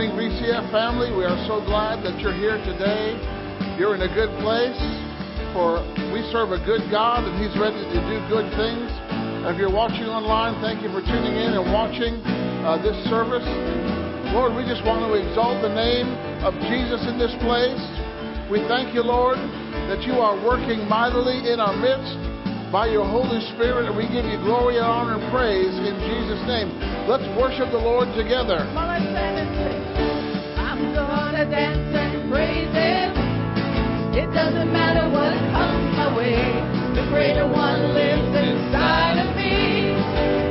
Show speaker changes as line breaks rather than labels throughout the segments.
Morning, VCF family. We are so glad that you're here today. You're in a good place, for we serve a good God and He's ready to do good things. If you're watching online, thank you for tuning in and watching uh, this service. Lord, we just want to exalt the name of Jesus in this place. We thank you, Lord, that you are working mightily in our midst by your Holy Spirit, and we give you glory and honor and praise in Jesus' name. Let's worship the Lord together.
Dance and. It doesn't matter what comes my way. The greater one lives inside of me.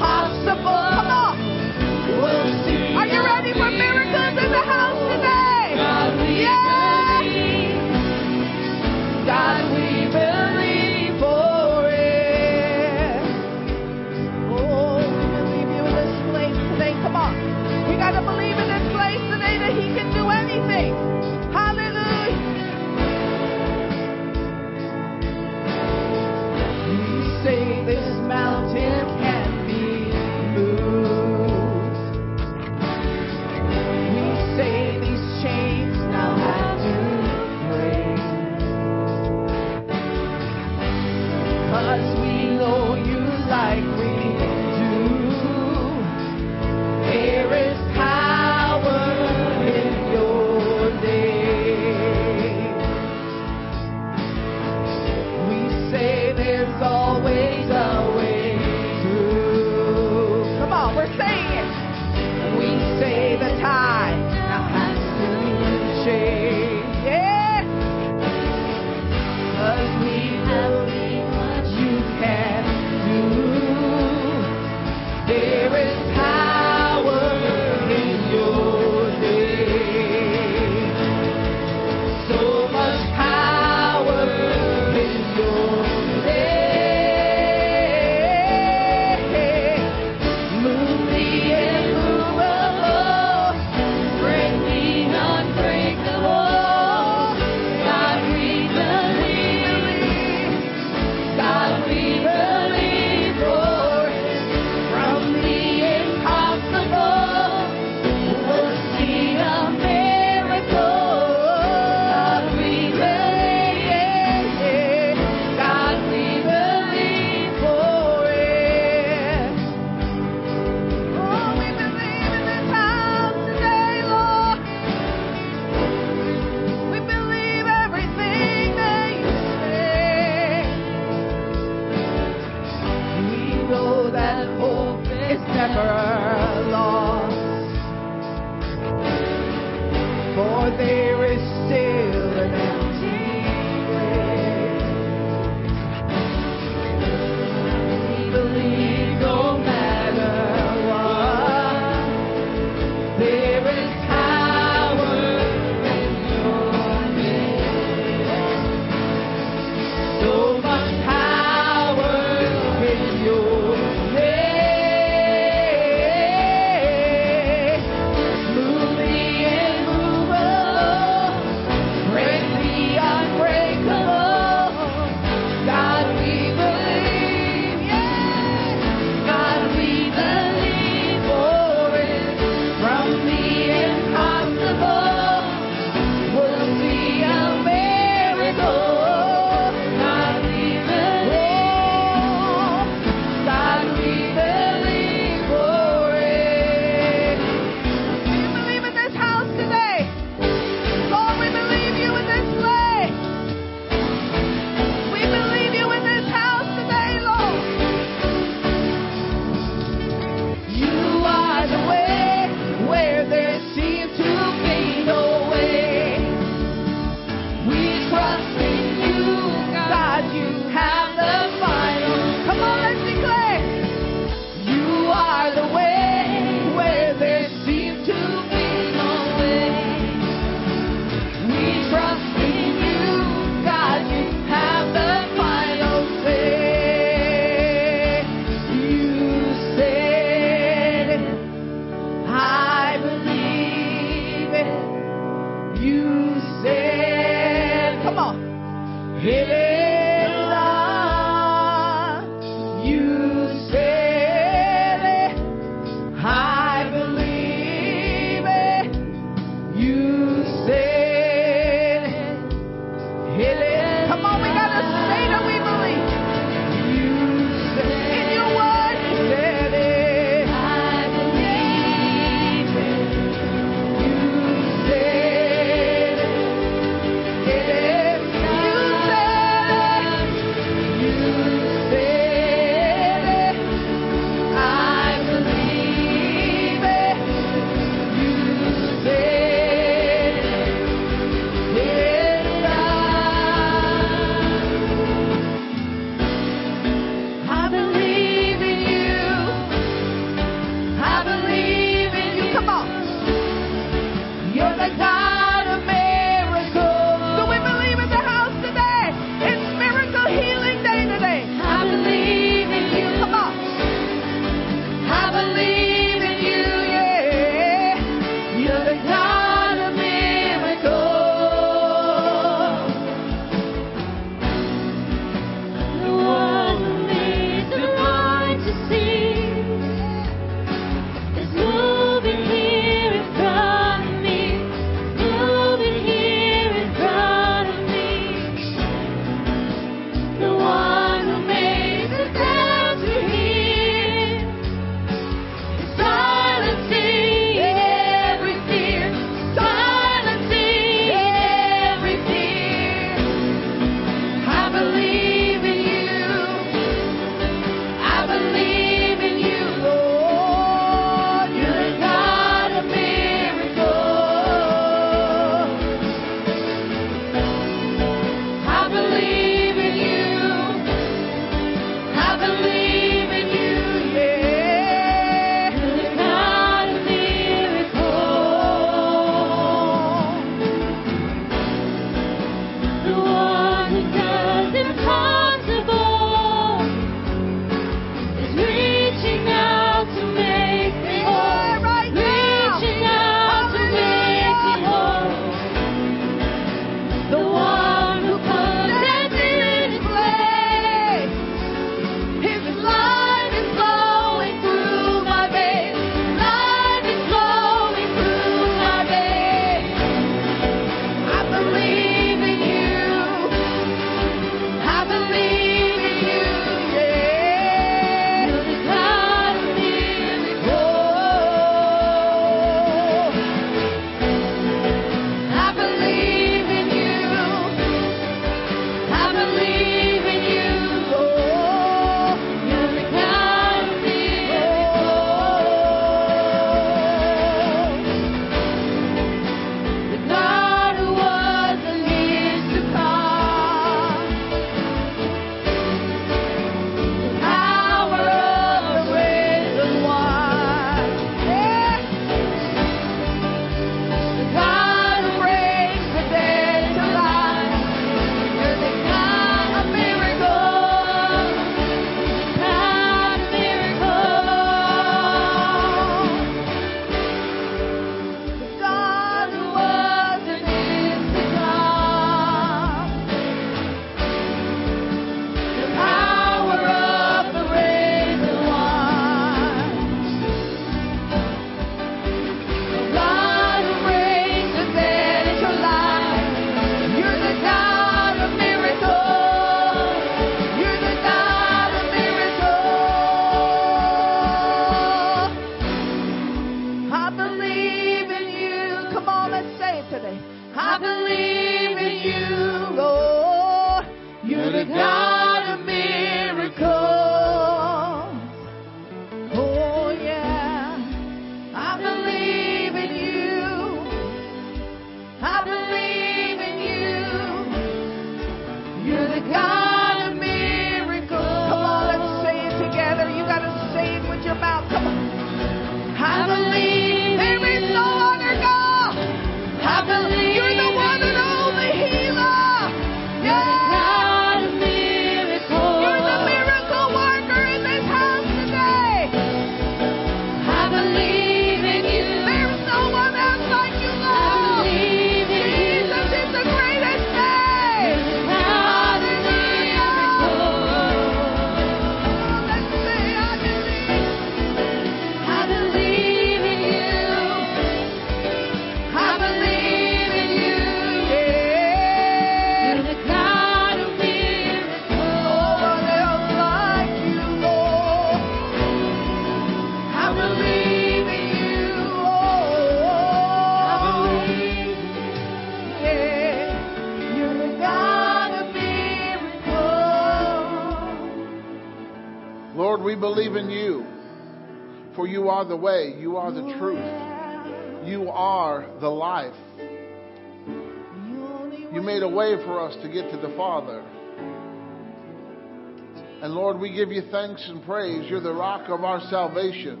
Give you thanks and praise. You're the rock of our salvation.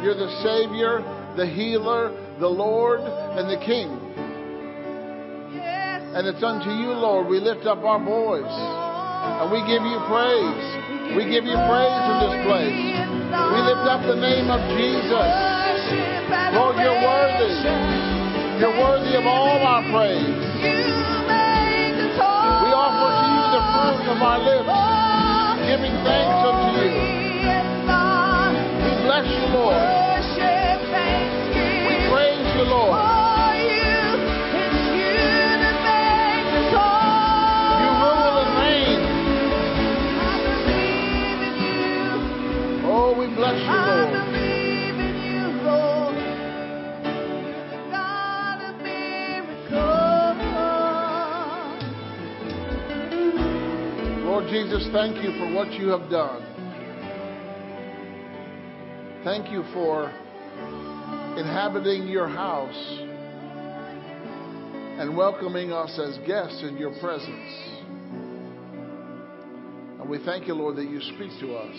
You're the Savior, the healer, the Lord, and the King. And it's unto you, Lord, we lift up our voice. And we give you praise. We give you praise in this place. We lift up the name of Jesus. Lord, you're worthy. You're worthy of all our praise. We offer to you the fruit of our lips, giving thanks unto you. We bless you, Lord. Lord Jesus, thank you for what you have done. Thank you for inhabiting your house and welcoming us as guests in your presence. And we thank you, Lord, that you speak to us.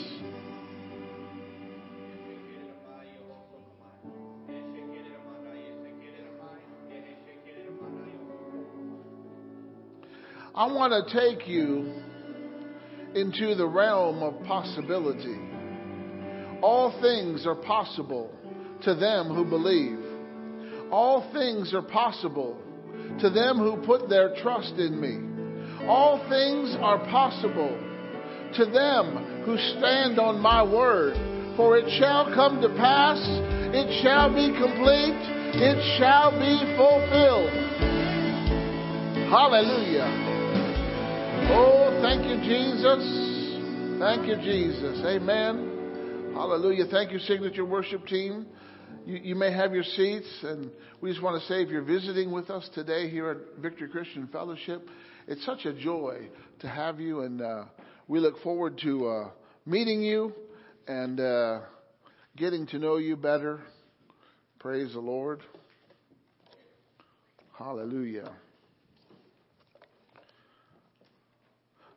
I want to take you into the realm of possibility. All things are possible to them who believe. All things are possible to them who put their trust in me. All things are possible to them who stand on my word. For it shall come to pass, it shall be complete, it shall be fulfilled. Hallelujah. Oh, thank you, Jesus. Thank you, Jesus. Amen. Hallelujah. Thank you, Signature Worship Team. You, you, may have your seats, and we just want to say if you're visiting with us today here at Victory Christian Fellowship, it's such a joy to have you, and uh, we look forward to uh, meeting you and uh, getting to know you better. Praise the Lord. Hallelujah.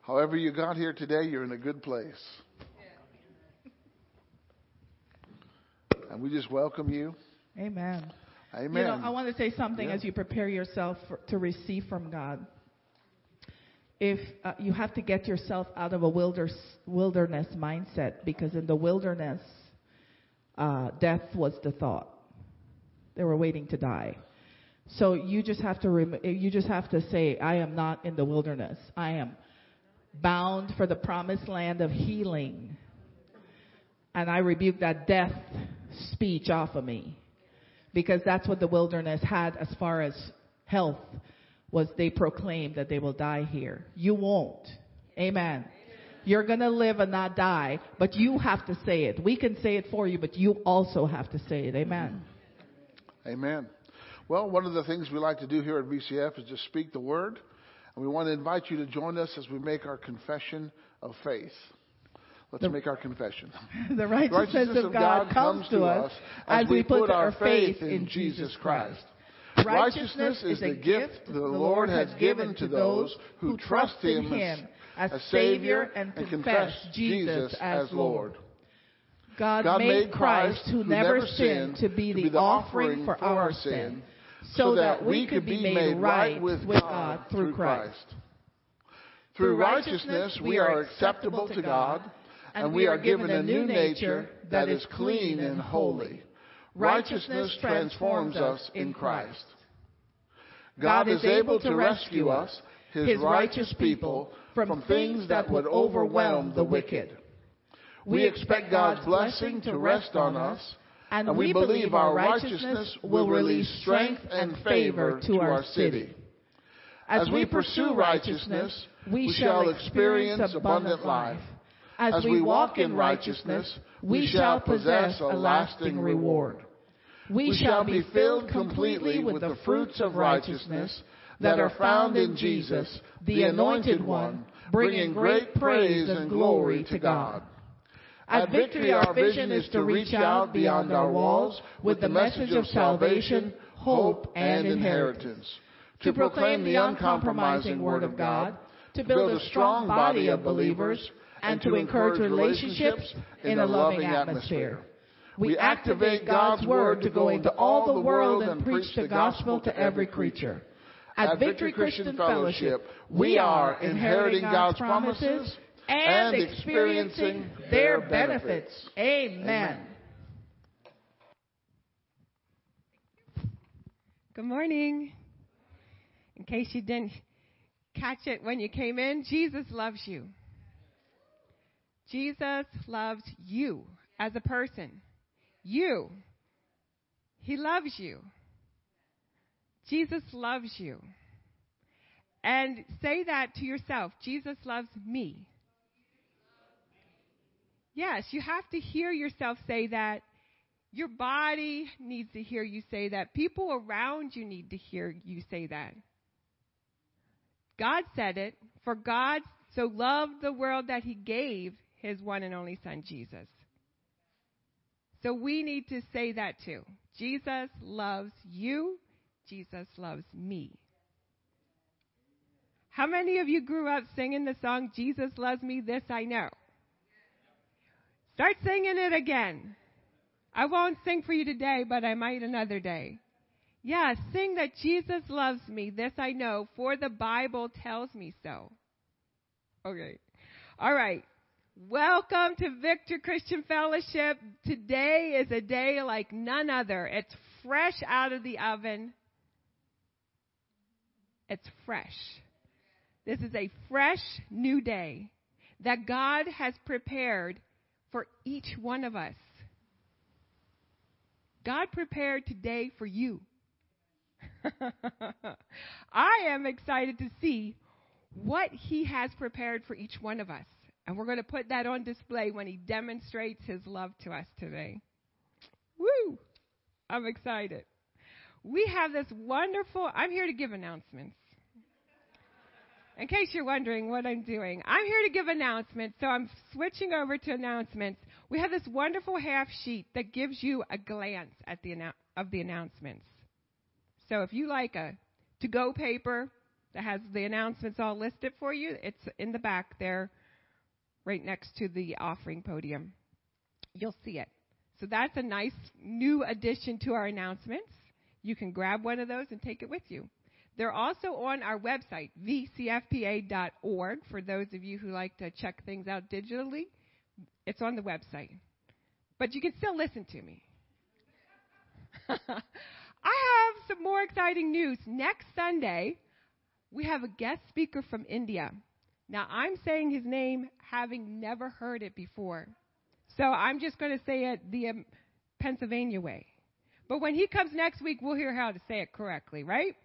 However, you got here today, you're in a good place. And we just welcome you.
Amen.
Amen.
You know, I want to say something
Yeah.
as you prepare yourself for, to receive from God. If uh, you have to get yourself out of a wilder, wilderness mindset, because in the wilderness, uh, death was the thought. They were waiting to die. So you just have to rem- you just have to say, I am not in the wilderness. I am bound for the promised land of healing. And I rebuke that death speech off of me. Because that's what the wilderness had as far as health was they proclaimed that they will die here. You won't. Amen. You're gonna live and not die, but you have to say it. We can say it for you, but you also have to say it. Amen.
Amen. Well, one of the things we like to do here at VCF is just speak the word. And we want to invite you to join us as we make our confession of faith. Let's
The-
make our confession.
The righteousness, of God, comes to us as we put our faith in Jesus Christ.
Righteousness is the gift the Lord has given to those who trust in Him as Savior and confess Jesus as Lord.
God,
God
made Christ, who never sinned, to be the offering for our sin, so that we could be made right with God through Christ.
Through righteousness we are acceptable to God, and we are given a new nature that is clean and holy. Righteousness transforms us in Christ. God is able to rescue us, His righteous people, from things that would overwhelm the wicked. We expect God's blessing to rest on us, and we believe our righteousness will release strength and favor to our city. As we pursue righteousness, we shall experience abundant life. As we walk in righteousness, we shall possess a lasting reward. We shall be filled completely with the fruits of righteousness that are found in Jesus, the Anointed One, bringing great praise and glory to God.
At Victory, our vision is to reach out beyond our walls with the message of salvation, hope, and inheritance. To proclaim the uncompromising Word of God, to build a strong body of believers, and to encourage relationships in a loving atmosphere. We activate God's Word to go into all the world and preach the gospel to every creature. At Victory Christian Fellowship, we are inheriting God's promises and experiencing their benefits. Amen.
Good morning. In case you didn't catch it when you came in, Jesus loves you. Jesus loves you as a person. You. He loves you. Jesus loves you. And say that to yourself Jesus loves me. Yes, you have to hear yourself say that. Your body needs to hear you say that. People around you need to hear you say that. God said it, for God so loved the world that he gave his one and only son, Jesus. So we need to say that too. Jesus loves you. Jesus loves me. How many of you grew up singing the song, Jesus loves me, this I know? Start singing it again. I won't sing for you today, but I might another day. Yeah, sing that Jesus loves me. This I know, for the Bible tells me so. Okay. All right. Welcome to Victory Christian Fellowship. Today is a day like none other. It's fresh out of the oven. It's fresh. This is a fresh new day that God has prepared for each one of us. God prepared today for you. I am excited to see what He has prepared for each one of us. And we're going to put that on display when He demonstrates His love to us today. Woo! I'm excited. We have this wonderful, I'm here to give announcements. In case you're wondering what I'm doing, I'm here to give announcements, so I'm switching over to announcements. We have this wonderful half sheet that gives you a glance at the of the announcements. So if you like a to-go paper that has the announcements all listed for you, it's in the back there, right next to the offering podium. You'll see it. So that's a nice new addition to our announcements. You can grab one of those and take it with you. They're also on our website, vcfpa.org, for those of you who like to check things out digitally. It's on the website. But you can still listen to me. I have some more exciting news. Next Sunday, we have a guest speaker from India. Now, I'm saying his name having never heard it before. So I'm just going to say it the um, Pennsylvania way. But when he comes next week, we'll hear how to say it correctly, right?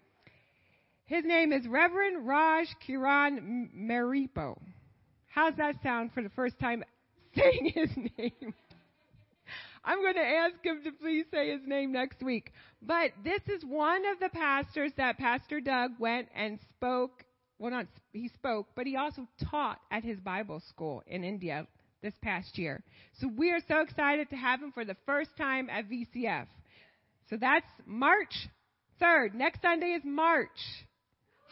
His name is Reverend Raj Kiran Maripo. How's that sound for the first time saying his name? I'm going to ask him to please say his name next week. But this is one of the pastors that Pastor Doug went and spoke. Well, not he spoke, but he also taught at his Bible school in India this past year. So we are so excited to have him for the first time at VCF. So that's March 3rd. Next Sunday is March.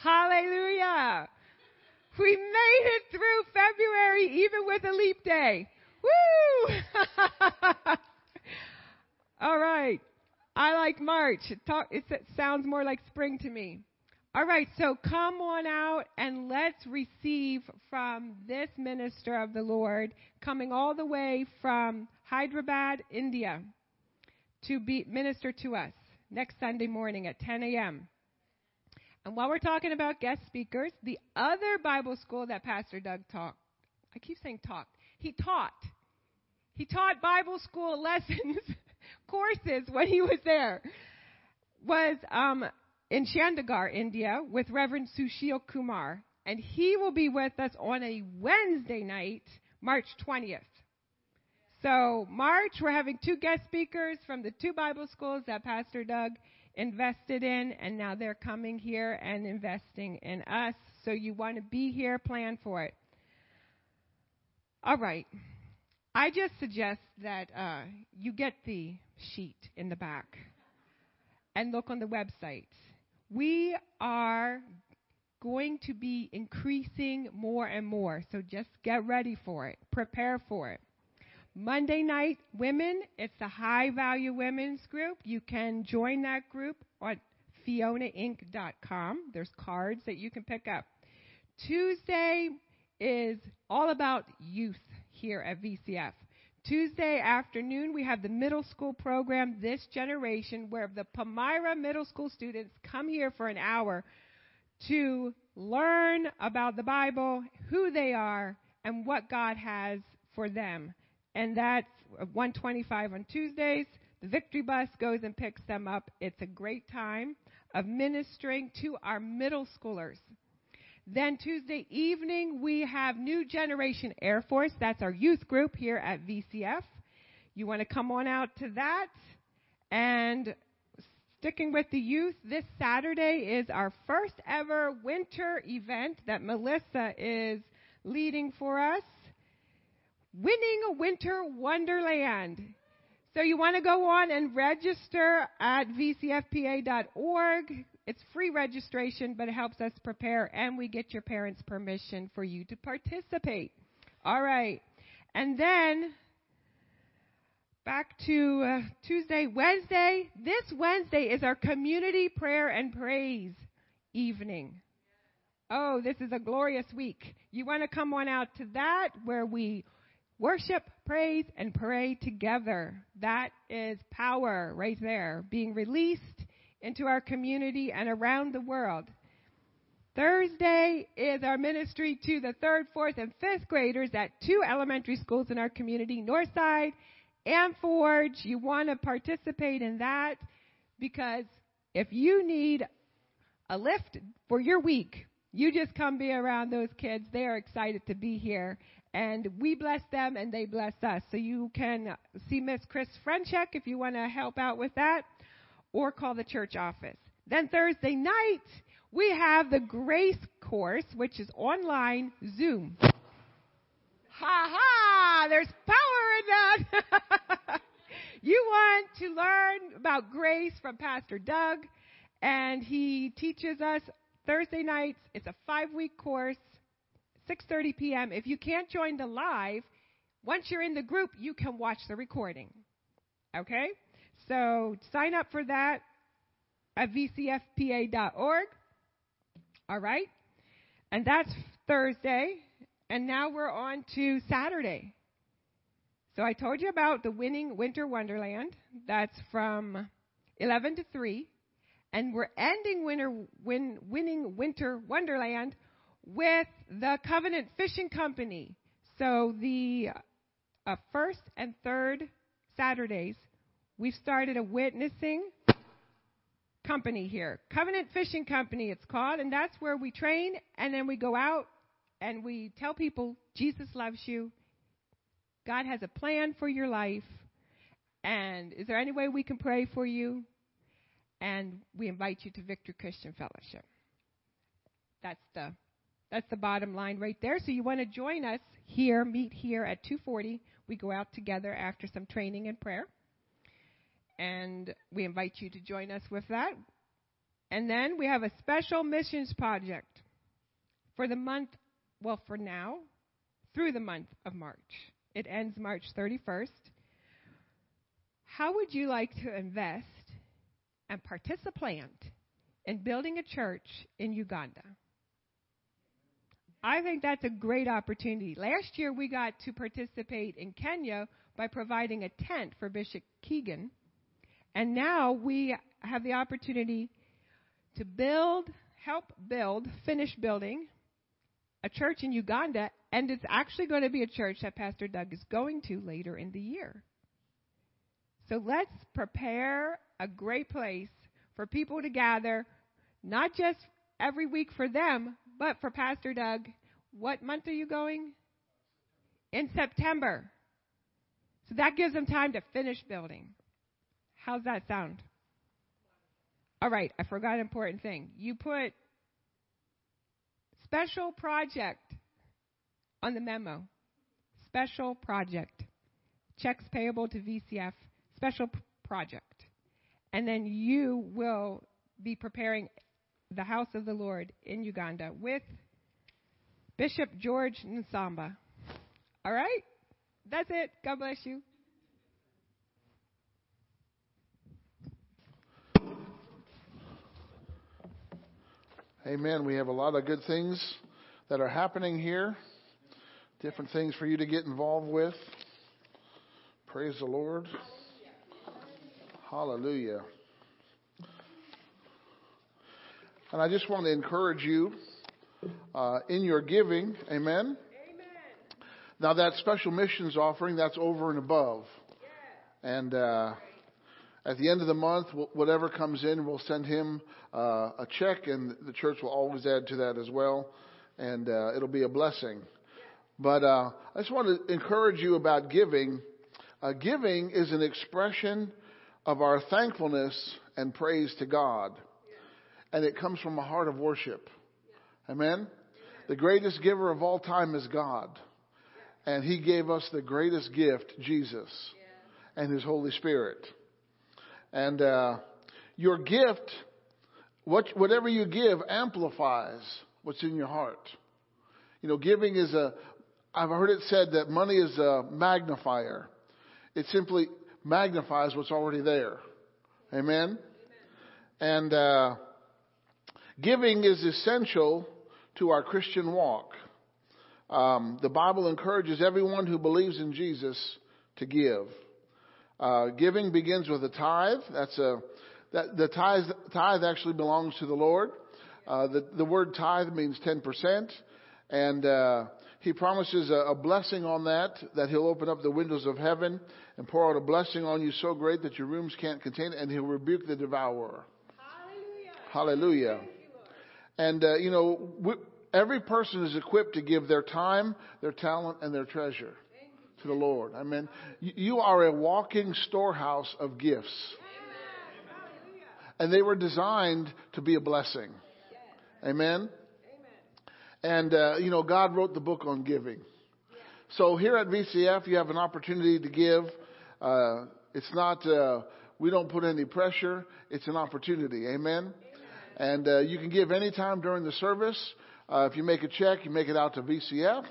Hallelujah. We made it through February even with a leap day. Woo! All right. I like March. It, talk, it sounds more like spring to me. All right, so come on out and let's receive from this minister of the Lord coming all the way from Hyderabad, India to be minister to us next Sunday morning at 10 a.m. And while we're talking about guest speakers, the other Bible school that Pastor Doug taught, I keep saying talked, he taught. He taught Bible school lessons, courses when he was there, was um, in Chandigarh, India, with Reverend Sushil Kumar. And he will be with us on a Wednesday night, March 20th. So, March, we're having two guest speakers from the two Bible schools that Pastor Doug invested in, and now they're coming here and investing in us. So, you want to be here, plan for it. All right. I just suggest that uh, you get the sheet in the back and look on the website. We are going to be increasing more and more, so just get ready for it. Prepare for it. Monday night women, it's the high value women's group. You can join that group on fionainc.com. There's cards that you can pick up. Tuesday is all about youth here at VCF. Tuesday afternoon, we have the middle school program, This Generation, where the Palmyra middle school students come here for an hour to learn about the Bible, who they are, and what God has for them. And that's 125 on Tuesdays. The Victory Bus goes and picks them up. It's a great time of ministering to our middle schoolers. Then Tuesday evening, we have New Generation Air Force. That's our youth group here at VCF. You want to come on out to that. And sticking with the youth, this Saturday is our first ever winter event that Melissa is leading for us. Winning Winter Wonderland. So you want to go on and register at vcfpa.org. It's free registration, but it helps us prepare, and we get your parents' permission for you to participate. All right. And then back to uh, Tuesday, Wednesday. This Wednesday is our community prayer and praise evening. Oh, this is a glorious week. You want to come on out to that where we worship, praise, and pray together. That is power right there being released into our community and around the world. Thursday is our ministry to the third, fourth, and fifth graders at two elementary schools in our community, Northside and Forge. You want to participate in that because if you need a lift for your week, you just come be around those kids. They are excited to be here. And we bless them and they bless us. So you can see Miss Chris Frenchek if you want to help out with that or call the church office. Then Thursday night, we have the Grace course, which is online Zoom. Ha ha! There's power in that. you want to learn about grace from Pastor Doug, and he teaches us Thursday nights. It's a five-week course, 6:30 p.m. If you can't join the live, once you're in the group, you can watch the recording. Okay? So sign up for that at vcfpa.org. All right? And that's Thursday. And now we're on to Saturday. So I told you about the Winning Winter Wonderland. That's from 11 to 3. And we're ending winter, win, Winning Winter Wonderland with the Covenant Fishing Company. So the uh, first and third Saturdays we've started a witnessing company here. Covenant Fishing Company, it's called, and that's where we train and then we go out and we tell people Jesus loves you. God has a plan for your life. And is there any way we can pray for you? And we invite you to Victory Christian Fellowship. That's the that's the bottom line right there. So you want to join us here, meet here at 2:40. We go out together after some training and prayer and we invite you to join us with that. And then we have a special missions project for the month, well, for now, through the month of March. It ends March 31st. How would you like to invest and participate in building a church in Uganda? I think that's a great opportunity. Last year we got to participate in Kenya by providing a tent for Bishop Keegan and now we have the opportunity to build, help build, finish building a church in Uganda, and it's actually going to be a church that Pastor Doug is going to later in the year. So let's prepare a great place for people to gather, not just every week for them, but for Pastor Doug. What month are you going? In September. So that gives them time to finish building. How's that sound? All right, I forgot an important thing. You put special project on the memo. Special project. checks payable to VCF, special project. And then you will be preparing the house of the Lord in Uganda with Bishop George Nsamba. All right? That's it. God bless you.
Amen. We have a lot of good things that are happening here, different things for you to get involved with. Praise the Lord. Hallelujah. And I just want to encourage you uh, in your giving. Amen. Amen. Now, that special missions offering, that's over and above. And uh, at the end of the month, whatever comes in, we'll send him uh, a check, and the church will always add to that as well. And uh, it'll be a blessing. But uh, I just want to encourage you about giving. Uh, giving is an expression of our thankfulness and praise to God. And it comes from a heart of worship. Amen? The greatest giver of all time is God. And He gave us the greatest gift, Jesus, and His Holy Spirit. And uh, your gift, what, whatever you give, amplifies what's in your heart. You know, giving is a, I've heard it said that money is a magnifier. It simply magnifies what's already there. Amen? And uh, giving is essential to our Christian walk. Um, the Bible encourages everyone who believes in Jesus to give. Uh, giving begins with a tithe. That's a that, the tithe, tithe actually belongs to the Lord. Uh, the, the word tithe means 10%. And uh, he promises a, a blessing on that, that he'll open up the windows of heaven and pour out a blessing on you so great that your rooms can't contain it, and he'll rebuke the devourer. Hallelujah. Hallelujah. And, uh, you know, we, every person is equipped to give their time, their talent, and their treasure to the Lord. I mean, you are a walking storehouse of gifts. And they were designed to be a blessing. Amen? And, uh, you know, God wrote the book on giving. So here at VCF, you have an opportunity to give. Uh, it's not, uh, we don't put any pressure. It's an opportunity. Amen? And uh, you can give anytime during the service. Uh, if you make a check, you make it out to VCF.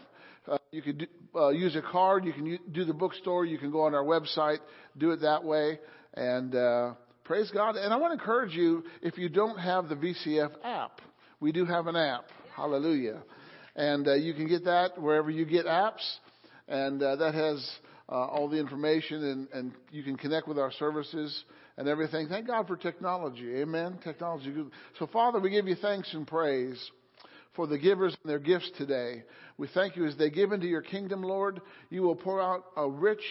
Uh, you can do, uh, use a card. You can u- do the bookstore. You can go on our website, do it that way. And uh, praise God. And I want to encourage you if you don't have the VCF app, we do have an app. Hallelujah. And uh, you can get that wherever you get apps. And uh, that has uh, all the information, and, and you can connect with our services and everything. Thank God for technology. Amen. Technology. So, Father, we give you thanks and praise for the givers and their gifts today. We thank you as they give into your kingdom, Lord. You will pour out a rich,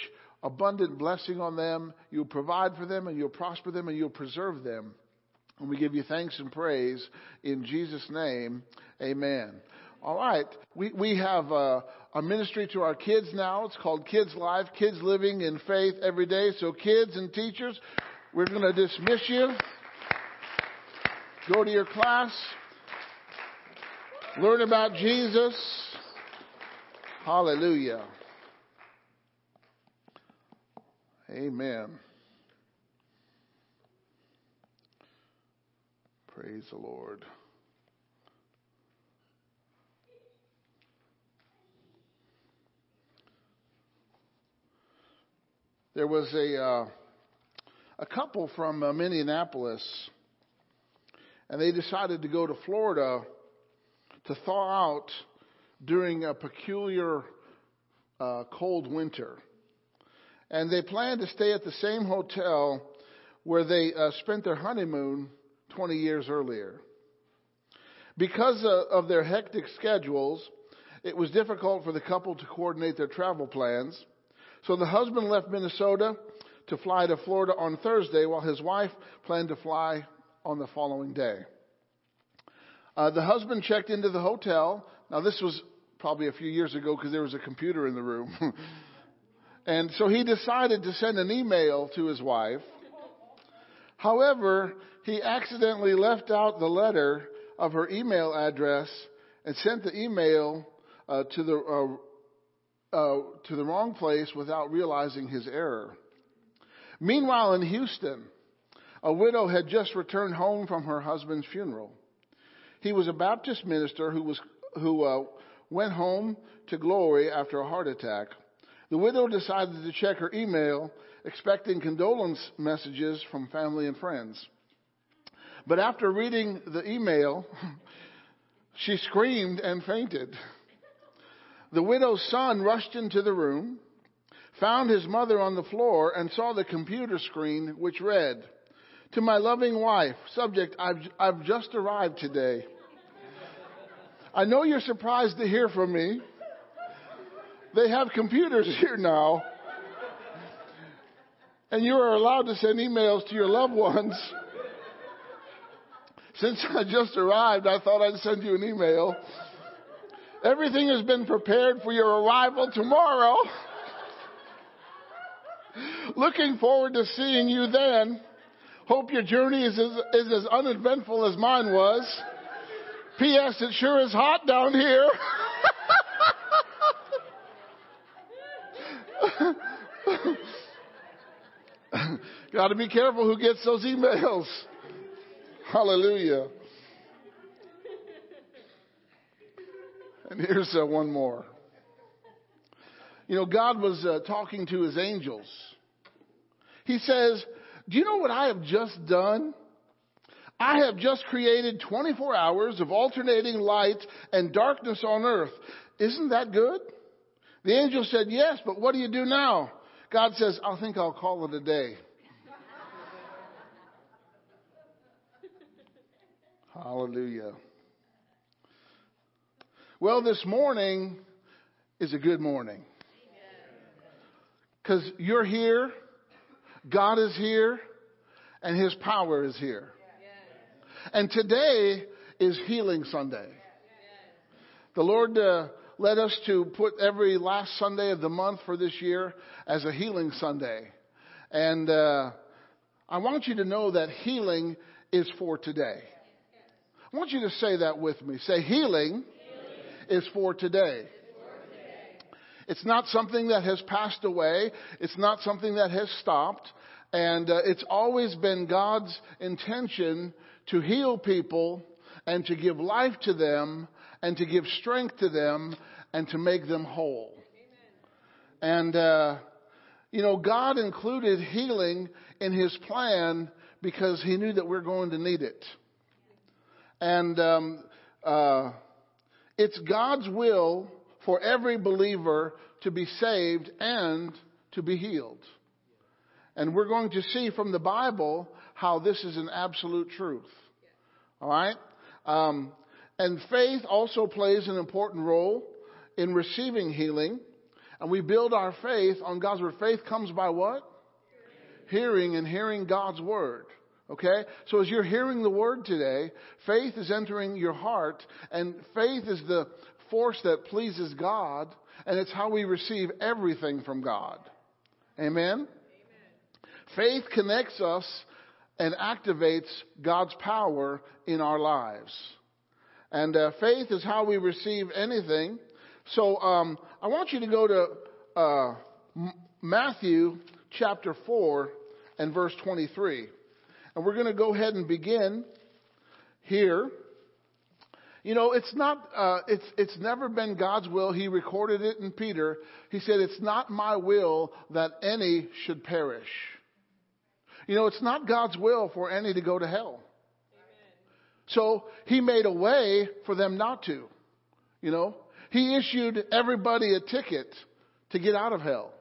abundant blessing on them. You'll provide for them and you'll prosper them and you'll preserve them. And we give you thanks and praise in Jesus' name. Amen. All right. We, we have a, a ministry to our kids now. It's called Kids Life, Kids Living in Faith Every Day. So, kids and teachers, we're going to dismiss you. Go to your class. Learn about Jesus. Hallelujah. Amen. Praise the Lord. There was a uh, a couple from uh, Minneapolis, and they decided to go to Florida to thaw out during a peculiar uh, cold winter. And they planned to stay at the same hotel where they uh, spent their honeymoon 20 years earlier. Because uh, of their hectic schedules, it was difficult for the couple to coordinate their travel plans. So the husband left Minnesota to fly to Florida on Thursday while his wife planned to fly on the following day. Uh, the husband checked into the hotel. Now, this was probably a few years ago because there was a computer in the room. and so he decided to send an email to his wife. However, he accidentally left out the letter of her email address and sent the email uh, to the uh, uh, to the wrong place without realizing his error. Meanwhile, in Houston, a widow had just returned home from her husband's funeral. He was a Baptist minister who was who uh, went home to glory after a heart attack. The widow decided to check her email, expecting condolence messages from family and friends. But after reading the email, she screamed and fainted. The widow's son rushed into the room, found his mother on the floor, and saw the computer screen which read, To my loving wife, subject, I've, I've just arrived today. I know you're surprised to hear from me. They have computers here now. And you are allowed to send emails to your loved ones. Since I just arrived, I thought I'd send you an email. Everything has been prepared for your arrival tomorrow. Looking forward to seeing you then. Hope your journey is as, is as uneventful as mine was. P.S. It sure is hot down here. Got to be careful who gets those emails. Hallelujah. And here's uh, one more. You know, God was uh, talking to his angels. He says, Do you know what I have just done? I have just created 24 hours of alternating light and darkness on earth. Isn't that good? The angel said, Yes, but what do you do now? God says, I think I'll call it a day. Hallelujah. Well, this morning is a good morning. Because you're here, God is here, and His power is here. And today is Healing Sunday. The Lord uh, led us to put every last Sunday of the month for this year as a Healing Sunday. And uh, I want you to know that healing is for today. I want you to say that with me. Say, healing, healing. is for today. It's not something that has passed away. It's not something that has stopped. And uh, it's always been God's intention to heal people and to give life to them and to give strength to them and to make them whole. And, uh, you know, God included healing in His plan because He knew that we're going to need it. And um, uh, it's God's will for every believer to be saved and to be healed. And we're going to see from the Bible how this is an absolute truth. All right? Um, and faith also plays an important role in receiving healing. And we build our faith on God's word. Faith comes by what? Hearing, hearing and hearing God's word. Okay? So as you're hearing the word today, faith is entering your heart, and faith is the force that pleases God, and it's how we receive everything from God. Amen? Amen. Faith connects us and activates God's power in our lives. And uh, faith is how we receive anything. So um, I want you to go to uh, M- Matthew chapter 4 and verse 23. And we're going to go ahead and begin here. You know, it's not, uh, it's, it's never been God's will. He recorded it in Peter. He said, It's not my will that any should perish. You know, it's not God's will for any to go to hell. So he made a way for them not to. You know, he issued everybody a ticket to get out of hell.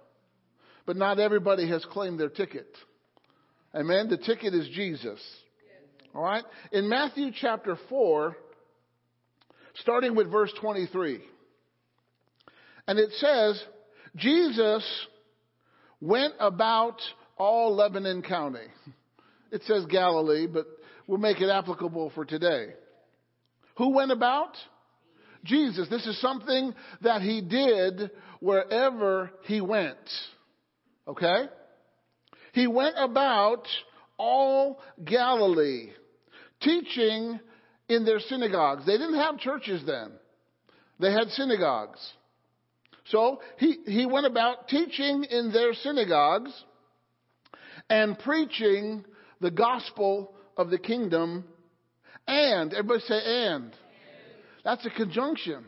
But not everybody has claimed their ticket. Amen. The ticket is Jesus. All right. In Matthew chapter 4, starting with verse 23, and it says, Jesus went about all Lebanon County. It says Galilee, but we'll make it applicable for today. Who went about? Jesus. This is something that he did wherever he went. Okay? He went about all Galilee, teaching in their synagogues. They didn't have churches then. They had synagogues. So he, he went about teaching in their synagogues and preaching the gospel of the kingdom and, everybody say and. That's a conjunction.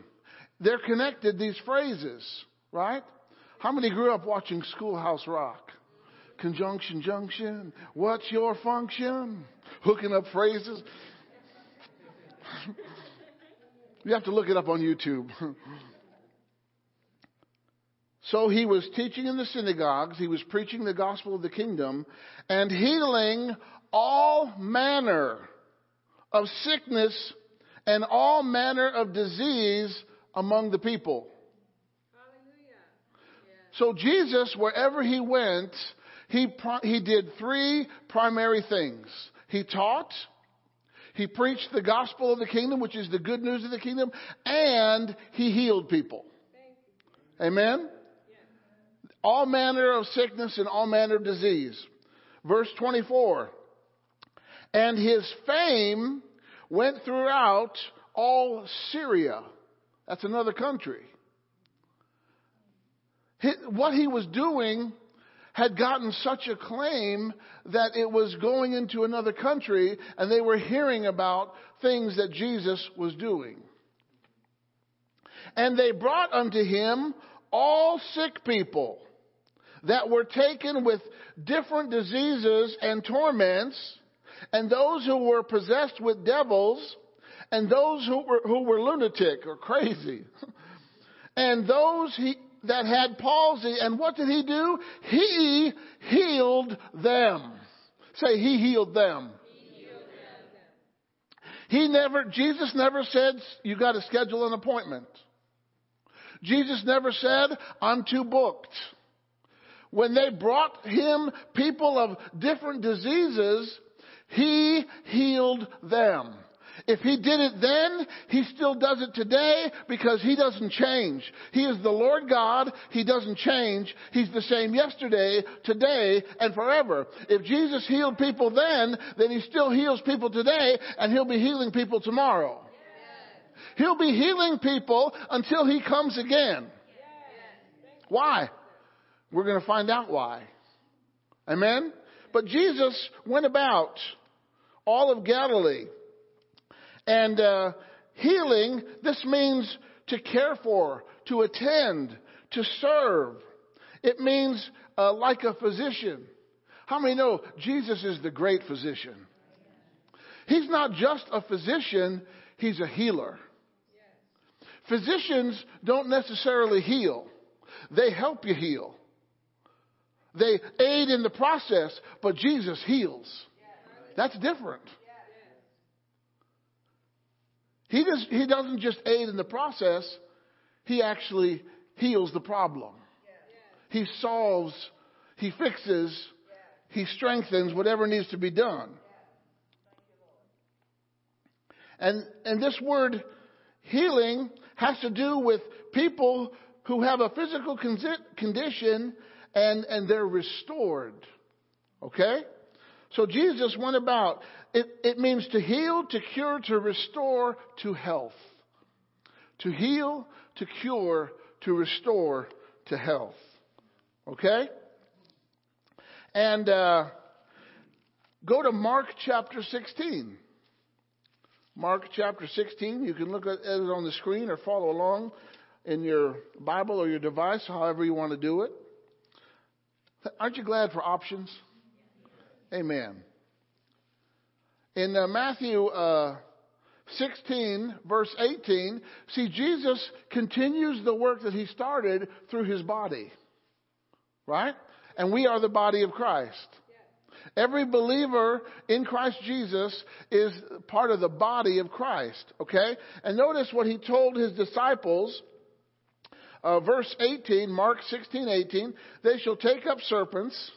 They're connected, these phrases, right? How many grew up watching Schoolhouse Rock? Conjunction, junction. What's your function? Hooking up phrases. You have to look it up on YouTube. so he was teaching in the synagogues, he was preaching the gospel of the kingdom, and healing all manner of sickness and all manner of disease among the people. So Jesus, wherever he went, he, he did three primary things. He taught, he preached the gospel of the kingdom, which is the good news of the kingdom, and he healed people. Amen? All manner of sickness and all manner of disease. Verse 24. And his fame went throughout all Syria. That's another country. What he was doing had gotten such a claim that it was going into another country and they were hearing about things that Jesus was doing. And they brought unto him all sick people that were taken with different diseases and torments, and those who were possessed with devils, and those who were, who were lunatic or crazy, and those he, that had palsy. And what did he do? He healed them. Say, he healed them. He never, Jesus never said, you got to schedule an appointment. Jesus never said, I'm too booked. When they brought him people of different diseases, he healed them. If he did it then, he still does it today because he doesn't change. He is the Lord God. He doesn't change. He's the same yesterday, today, and forever. If Jesus healed people then, then he still heals people today and he'll be healing people tomorrow. He'll be healing people until he comes again. Why? We're going to find out why. Amen? But Jesus went about all of Galilee and uh, healing, this means to care for, to attend, to serve. It means uh, like a physician. How many know Jesus is the great physician? He's not just a physician, he's a healer. Physicians don't necessarily heal, they help you heal. They aid in the process, but Jesus heals. That's different. He, he doesn't just aid in the process, he actually heals the problem. He solves, he fixes, he strengthens whatever needs to be done. And, and this word healing has to do with people who have a physical condition and, and they're restored. Okay? So Jesus went about it, it means to heal, to cure, to restore, to health. To heal, to cure, to restore, to health. Okay? And uh, go to Mark chapter 16. Mark chapter 16. You can look at it on the screen or follow along in your Bible or your device, however you want to do it. Aren't you glad for options? Amen. In uh, Matthew uh, 16, verse 18, see, Jesus continues the work that he started through his body. Right? And we are the body of Christ. Every believer in Christ Jesus is part of the body of Christ. Okay? And notice what he told his disciples. Uh, verse 18, Mark 16, 18. They shall take up serpents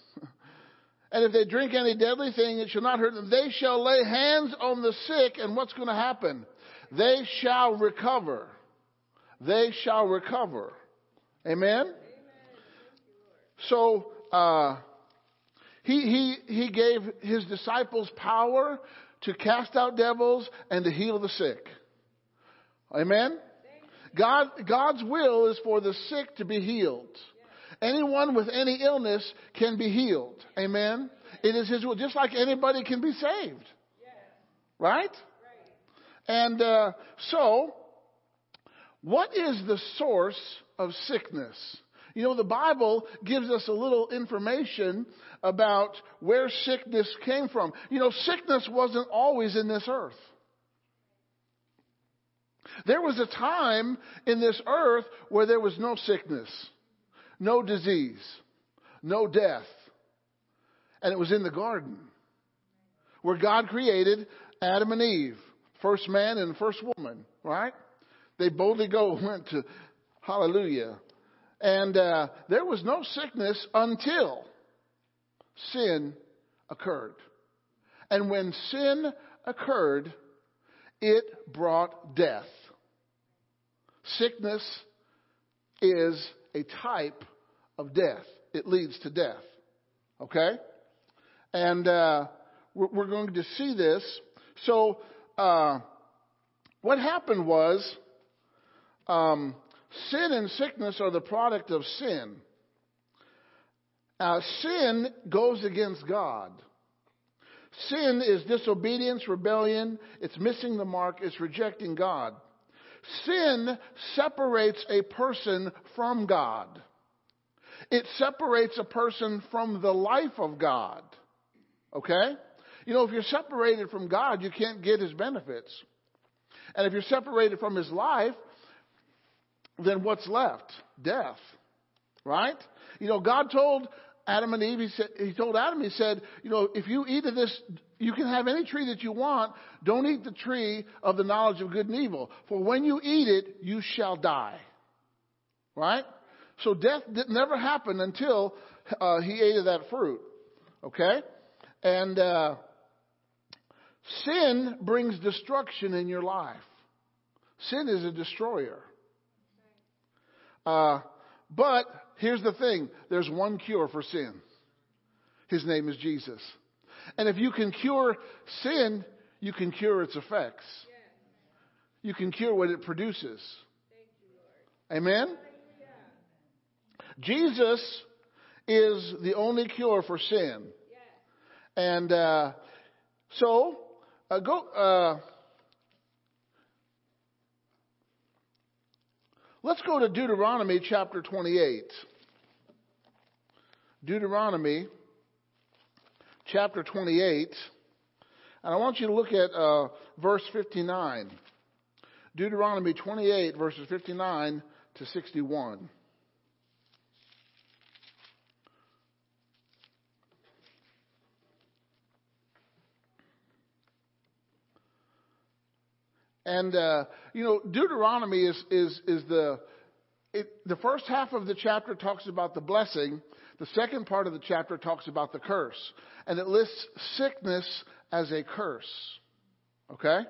and if they drink any deadly thing, it shall not hurt them. They shall lay hands on the sick, and what's going to happen? They shall recover. They shall recover. Amen? Amen. So, uh, he, he, he gave his disciples power to cast out devils and to heal the sick. Amen? God, God's will is for the sick to be healed. Anyone with any illness can be healed. Amen. It is His will, just like anybody can be saved. Right? And uh, so, what is the source of sickness? You know, the Bible gives us a little information about where sickness came from. You know, sickness wasn't always in this earth. There was a time in this earth where there was no sickness, no disease, no death. And it was in the garden where God created Adam and Eve, first man and first woman, right? They boldly go, went to hallelujah. And uh, there was no sickness until sin occurred. And when sin occurred, it brought death. Sickness is a type of death. It leads to death. Okay? And uh, we're, going to see this. So, uh, what happened was um, sin and sickness are the product of sin. Uh, sin goes against God. Sin is disobedience, rebellion, it's missing the mark, it's rejecting God. Sin separates a person from God. It separates a person from the life of God. Okay? You know, if you're separated from God, you can't get his benefits. And if you're separated from his life, then what's left? Death. Right? You know, God told Adam and Eve, he, said, he told Adam, he said, you know, if you eat of this, you can have any tree that you want. Don't eat the tree of the knowledge of good and evil. For when you eat it, you shall die. Right? So death never happened until uh, he ate of that fruit. Okay? And uh, sin brings destruction in your life. Sin is a destroyer. Uh, but here's the thing there's one cure for sin. His name is Jesus. And if you can cure sin, you can cure its effects. You can cure what it produces. Amen? Jesus is the only cure for sin. And uh, so, uh, go. Uh, let's go to Deuteronomy chapter 28. Deuteronomy chapter 28. And I want you to look at uh, verse 59. Deuteronomy 28, verses 59 to 61. And uh, you know, Deuteronomy is is is the it, the first half of the chapter talks about the blessing. The second part of the chapter talks about the curse, and it lists sickness as a curse. Okay,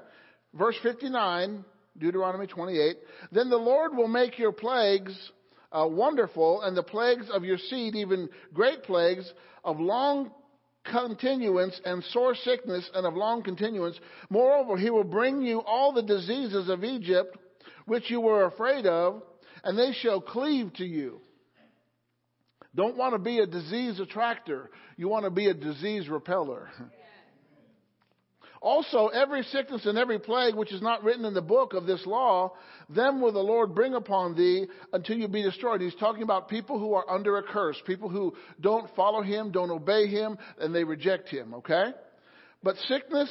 verse fifty nine, Deuteronomy twenty eight. Then the Lord will make your plagues uh, wonderful, and the plagues of your seed, even great plagues of long continuance and sore sickness and of long continuance. Moreover, he will bring you all the diseases of Egypt, which you were afraid of, and they shall cleave to you. Don't want to be a disease attractor. You want to be a disease repeller. Also, every sickness and every plague which is not written in the book of this law, them will the Lord bring upon thee until you be destroyed. He's talking about people who are under a curse, people who don't follow him, don't obey him, and they reject him, okay? But sickness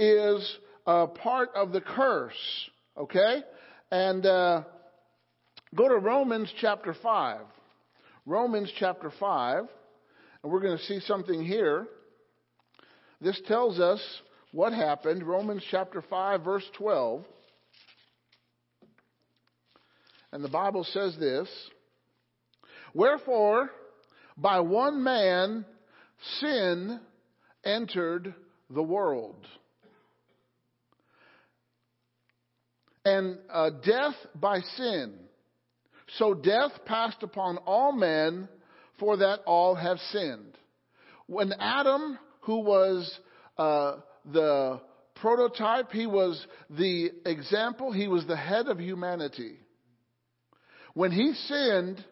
is a part of the curse, okay? And uh, go to Romans chapter 5. Romans chapter 5, and we're going to see something here. This tells us what happened. Romans chapter 5, verse 12. And the Bible says this Wherefore, by one man sin entered the world. And uh, death by sin. So death passed upon all men, for that all have sinned. When Adam, who was uh, the prototype, he was the example, he was the head of humanity. When he sinned,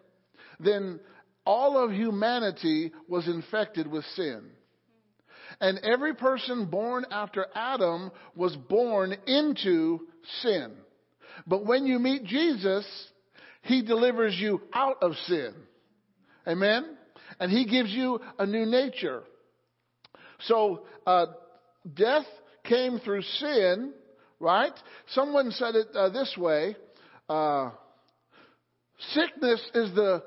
then all of humanity was infected with sin. And every person born after Adam was born into sin. But when you meet Jesus, he delivers you out of sin. Amen? And he gives you a new nature. So, uh, death came through sin, right? Someone said it uh, this way uh, sickness is the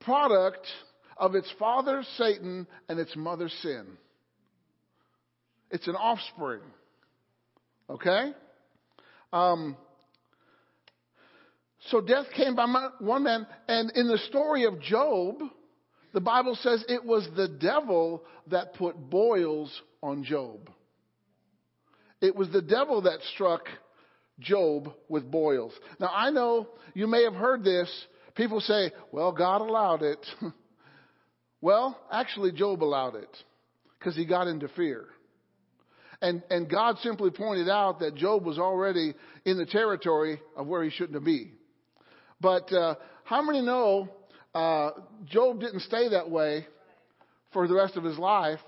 product of its father, Satan, and its mother, sin. It's an offspring. Okay? Um, so death came by one man, and in the story of Job, the Bible says it was the devil that put boils on Job. It was the devil that struck Job with boils. Now I know you may have heard this. People say, well, God allowed it. well, actually Job allowed it because he got into fear. And, and God simply pointed out that Job was already in the territory of where he shouldn't be. But uh, how many know uh, Job didn't stay that way for the rest of his life?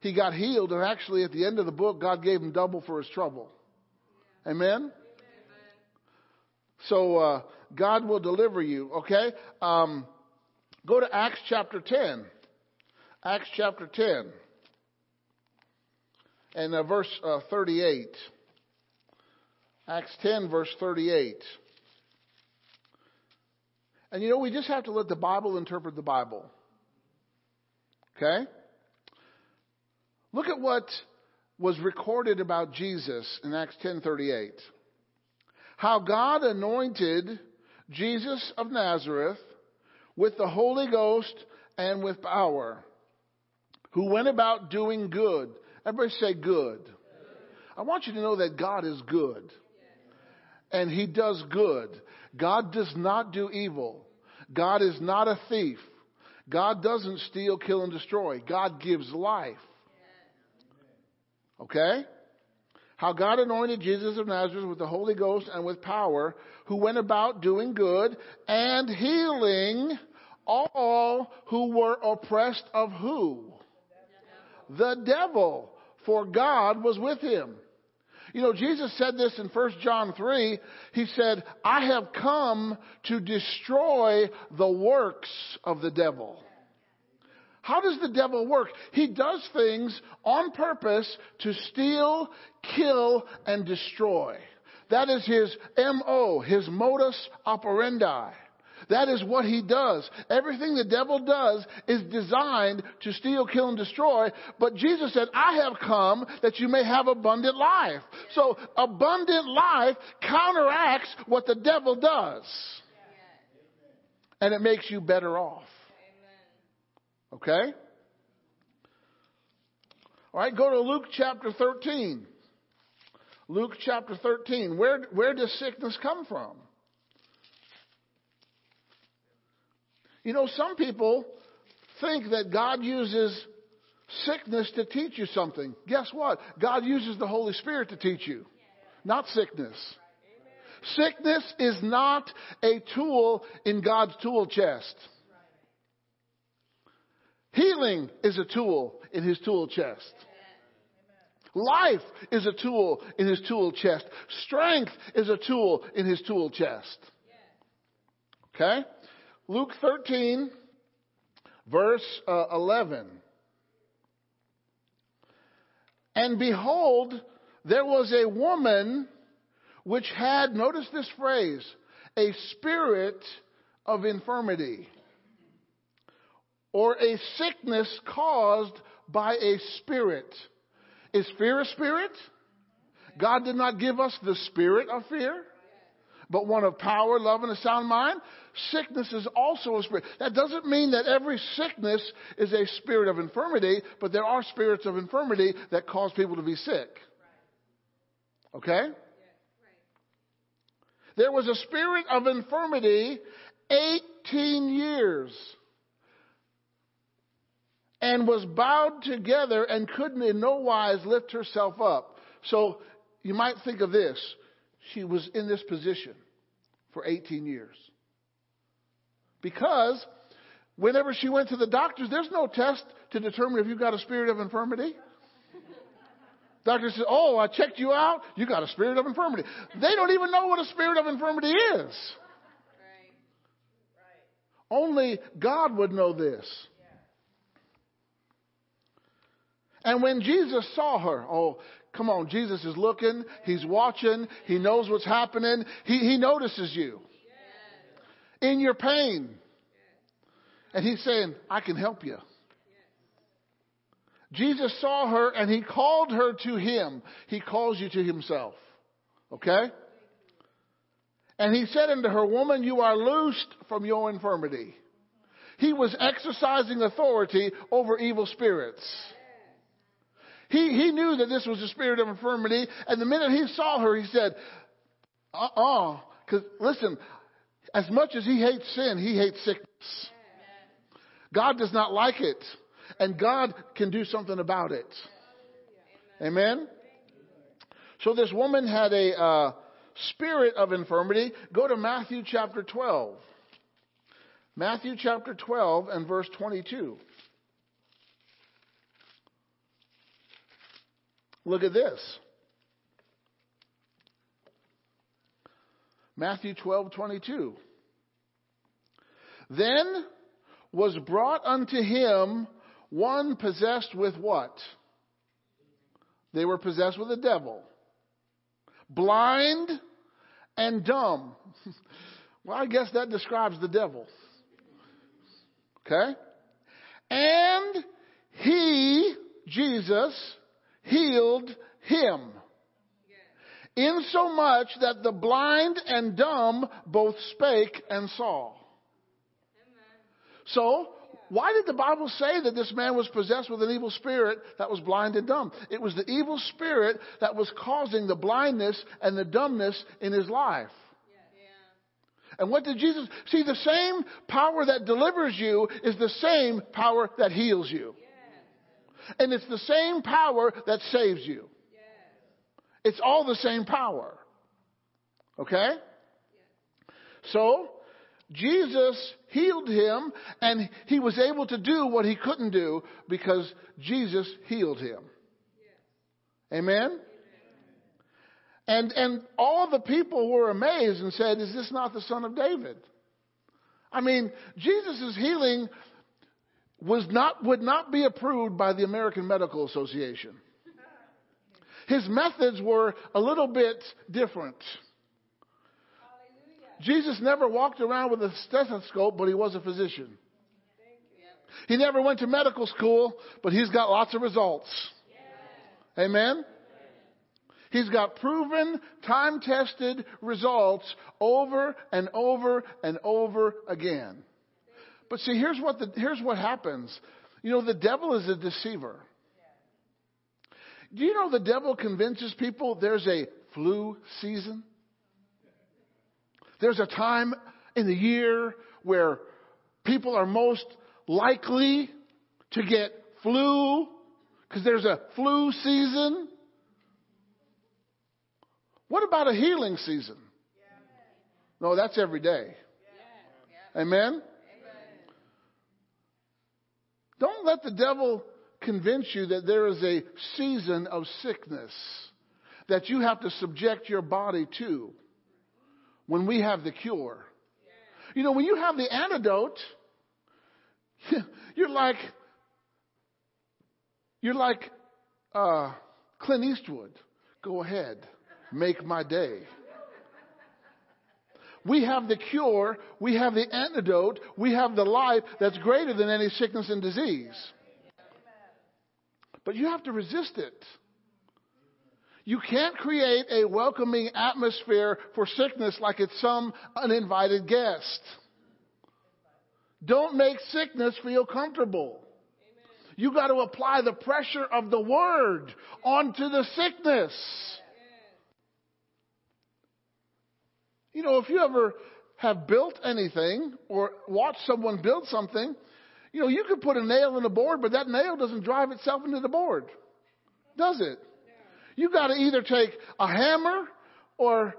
He got healed, and actually, at the end of the book, God gave him double for his trouble. Amen? So, uh, God will deliver you, okay? Um, go to Acts chapter 10. Acts chapter 10 and uh, verse uh, 38. Acts 10, verse 38. And you know, we just have to let the Bible interpret the Bible. Okay? Look at what was recorded about Jesus in Acts 10:38. How God anointed Jesus of Nazareth with the Holy Ghost and with power, who went about doing good. Everybody say good. I want you to know that God is good. And He does good. God does not do evil. God is not a thief. God doesn't steal, kill, and destroy. God gives life. Okay? How God anointed Jesus of Nazareth with the Holy Ghost and with power, who went about doing good and healing all who were oppressed of who? The devil. For God was with him. You know, Jesus said this in 1 John 3. He said, I have come to destroy the works of the devil. How does the devil work? He does things on purpose to steal, kill, and destroy. That is his MO, his modus operandi. That is what he does. Everything the devil does is designed to steal, kill, and destroy. But Jesus said, I have come that you may have abundant life. So abundant life counteracts what the devil does. And it makes you better off. Okay? All right, go to Luke chapter 13. Luke chapter 13. Where, where does sickness come from? You know, some people think that God uses sickness to teach you something. Guess what? God uses the Holy Spirit to teach you, not sickness. Sickness is not a tool in God's tool chest. Healing is a tool in his tool chest. Life is a tool in his tool chest. Strength is a tool in his tool chest. Okay? Luke 13, verse uh, 11. And behold, there was a woman which had, notice this phrase, a spirit of infirmity or a sickness caused by a spirit. Is fear a spirit? God did not give us the spirit of fear but one of power, love, and a sound mind. Sickness is also a spirit. That doesn't mean that every sickness is a spirit of infirmity, but there are spirits of infirmity that cause people to be sick. Okay? There was a spirit of infirmity 18 years and was bowed together and couldn't in no wise lift herself up. So you might think of this she was in this position for 18 years. Because whenever she went to the doctors, there's no test to determine if you've got a spirit of infirmity. Doctor says, Oh, I checked you out. You got a spirit of infirmity. They don't even know what a spirit of infirmity is. Only God would know this. And when Jesus saw her, oh, come on, Jesus is looking, he's watching, he knows what's happening, he, he notices you in your pain. And he's saying, I can help you. Jesus saw her and he called her to him. He calls you to himself. Okay? And he said unto her, Woman, you are loosed from your infirmity. He was exercising authority over evil spirits. He, he knew that this was a spirit of infirmity, and the minute he saw her, he said, uh uh-uh. uh. Because, listen, as much as he hates sin, he hates sickness. God does not like it, and God can do something about it. Amen? So this woman had a uh, spirit of infirmity. Go to Matthew chapter 12. Matthew chapter 12 and verse 22. Look at this. Matthew 12, 22. Then was brought unto him one possessed with what? They were possessed with a devil. Blind and dumb. well, I guess that describes the devil. Okay? And he, Jesus, healed him. Insomuch that the blind and dumb both spake and saw. So, why did the Bible say that this man was possessed with an evil spirit that was blind and dumb? It was the evil spirit that was causing the blindness and the dumbness in his life. And what did Jesus see? The same power that delivers you is the same power that heals you. And it's the same power that saves you. It's all the same power. Okay? So, Jesus healed him, and he was able to do what he couldn't do because Jesus healed him. Amen? And, and all the people were amazed and said, Is this not the son of David? I mean, Jesus' is healing was not, would not be approved by the American Medical Association. His methods were a little bit different. Jesus never walked around with a stethoscope, but he was a physician. He never went to medical school, but he's got lots of results. Amen? He's got proven, time tested results over and over and over again. But see, here's what, the, here's what happens. You know, the devil is a deceiver. Do you know the devil convinces people there's a flu season? There's a time in the year where people are most likely to get flu because there's a flu season. What about a healing season? No, that's every day. Amen? Don't let the devil convince you that there is a season of sickness that you have to subject your body to when we have the cure. You know, when you have the antidote, you're like, you're like uh, Clint Eastwood. Go ahead, make my day. We have the cure, we have the antidote, we have the life that's greater than any sickness and disease. But you have to resist it. You can't create a welcoming atmosphere for sickness like it's some uninvited guest. Don't make sickness feel comfortable. You got to apply the pressure of the word onto the sickness. You know, if you ever have built anything or watched someone build something, you know, you could put a nail in a board, but that nail doesn't drive itself into the board, does it? You got to either take a hammer or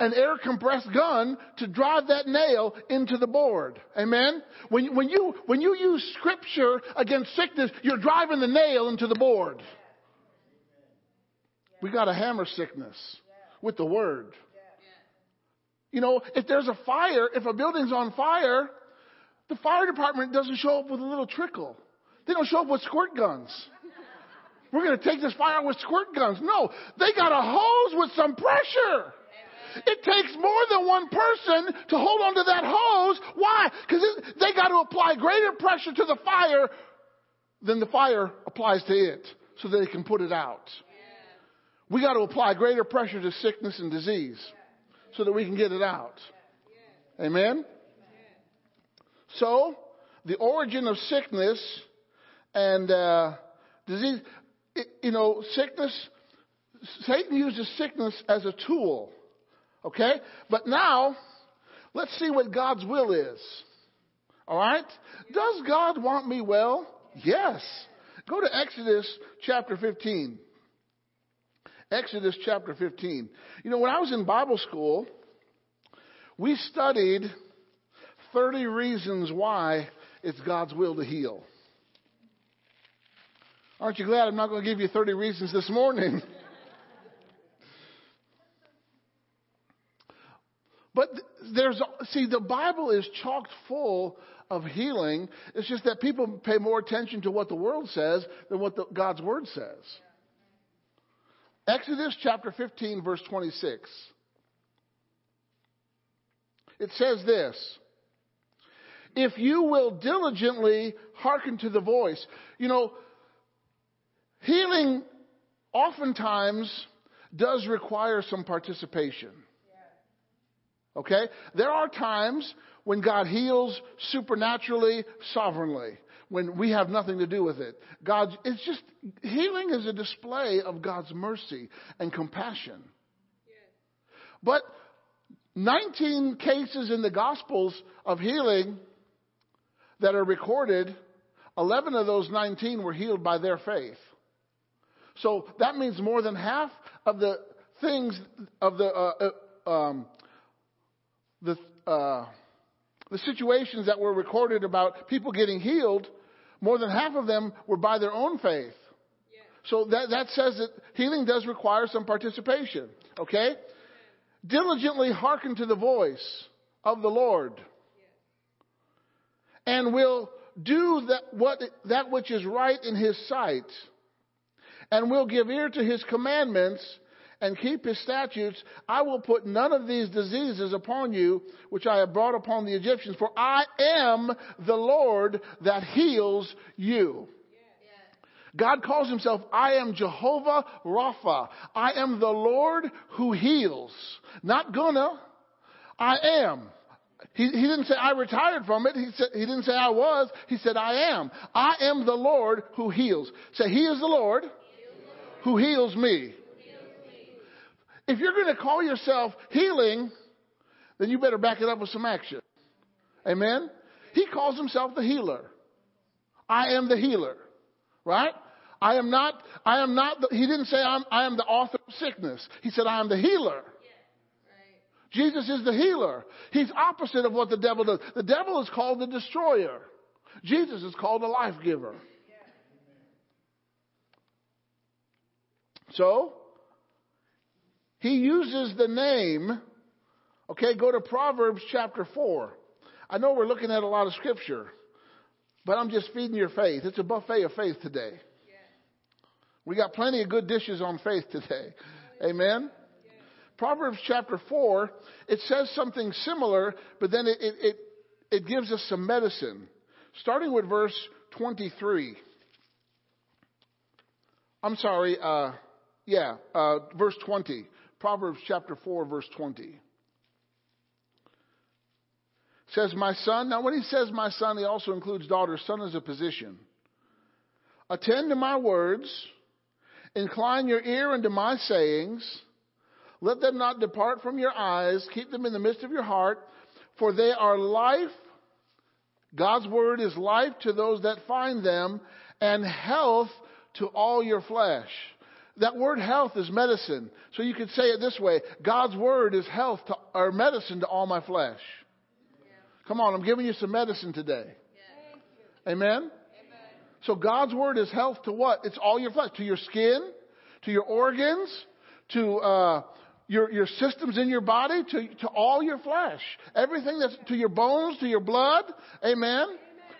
an air compressed gun to drive that nail into the board. Amen? When, when, you, when you use scripture against sickness, you're driving the nail into the board. We got to hammer sickness with the word. You know, if there's a fire, if a building's on fire, the fire department doesn't show up with a little trickle. They don't show up with squirt guns. We're going to take this fire with squirt guns. No, they got a hose with some pressure. It takes more than one person to hold onto that hose. Why? Because they got to apply greater pressure to the fire than the fire applies to it so that they can put it out. We got to apply greater pressure to sickness and disease so that we can get it out. Amen? So, the origin of sickness and uh, disease, it, you know, sickness, Satan uses sickness as a tool. Okay? But now, let's see what God's will is. All right? Does God want me well? Yes. Go to Exodus chapter 15. Exodus chapter 15. You know, when I was in Bible school, we studied 30 reasons why it's God's will to heal. Aren't you glad I'm not going to give you 30 reasons this morning? but there's, see, the Bible is chocked full of healing. It's just that people pay more attention to what the world says than what the, God's Word says. Exodus chapter 15, verse 26. It says this If you will diligently hearken to the voice, you know, healing oftentimes does require some participation. Okay? There are times when God heals supernaturally, sovereignly, when we have nothing to do with it. God, it's just, healing is a display of God's mercy and compassion. But 19 cases in the Gospels of healing that are recorded, 11 of those 19 were healed by their faith. So that means more than half of the things of the uh, uh, um, the uh, the situations that were recorded about people getting healed, more than half of them were by their own faith. So that that says that healing does require some participation. Okay, diligently hearken to the voice of the Lord, and will do that what that which is right in His sight and will give ear to his commandments and keep his statutes, I will put none of these diseases upon you, which I have brought upon the Egyptians, for I am the Lord that heals you. God calls himself, I am Jehovah Rapha. I am the Lord who heals. Not gonna. I am. He, he didn't say I retired from it. He, said, he didn't say I was. He said I am. I am the Lord who heals. Say, He is the Lord who heals me. If you're going to call yourself healing, then you better back it up with some action. Amen? He calls himself the healer. I am the healer. Right? I am not, I am not, the, he didn't say I'm, I am the author of sickness. He said I am the healer. Jesus is the healer. He's opposite of what the devil does. The devil is called the destroyer. Jesus is called the life giver. So, he uses the name. Okay, go to Proverbs chapter 4. I know we're looking at a lot of scripture, but I'm just feeding your faith. It's a buffet of faith today. We got plenty of good dishes on faith today. Amen. Proverbs chapter 4, it says something similar, but then it, it, it, it gives us some medicine. Starting with verse 23. I'm sorry, uh, yeah, uh, verse 20. Proverbs chapter 4, verse 20. Says, My son. Now, when he says my son, he also includes daughter. Son is a position. Attend to my words. Incline your ear unto my sayings. Let them not depart from your eyes. Keep them in the midst of your heart. For they are life. God's word is life to those that find them and health to all your flesh. That word health is medicine. So you could say it this way God's word is health to, or medicine to all my flesh. Come on, I'm giving you some medicine today. Amen? So God's word is health to what? It's all your flesh. To your skin, to your organs, to uh, your, your systems in your body, to, to all your flesh. Everything that's to your bones, to your blood. Amen?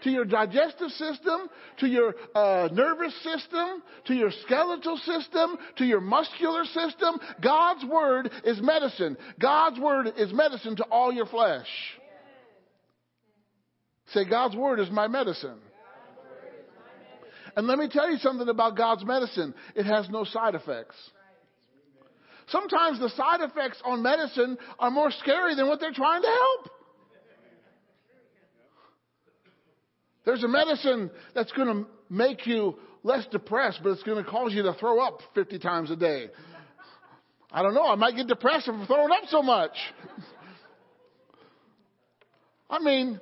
To your digestive system, to your uh, nervous system, to your skeletal system, to your muscular system. God's word is medicine. God's word is medicine to all your flesh. Say, God's word is my medicine. And let me tell you something about God's medicine. It has no side effects. Sometimes the side effects on medicine are more scary than what they're trying to help. There's a medicine that's going to make you less depressed, but it's going to cause you to throw up 50 times a day. I don't know. I might get depressed if I'm throwing up so much. I mean,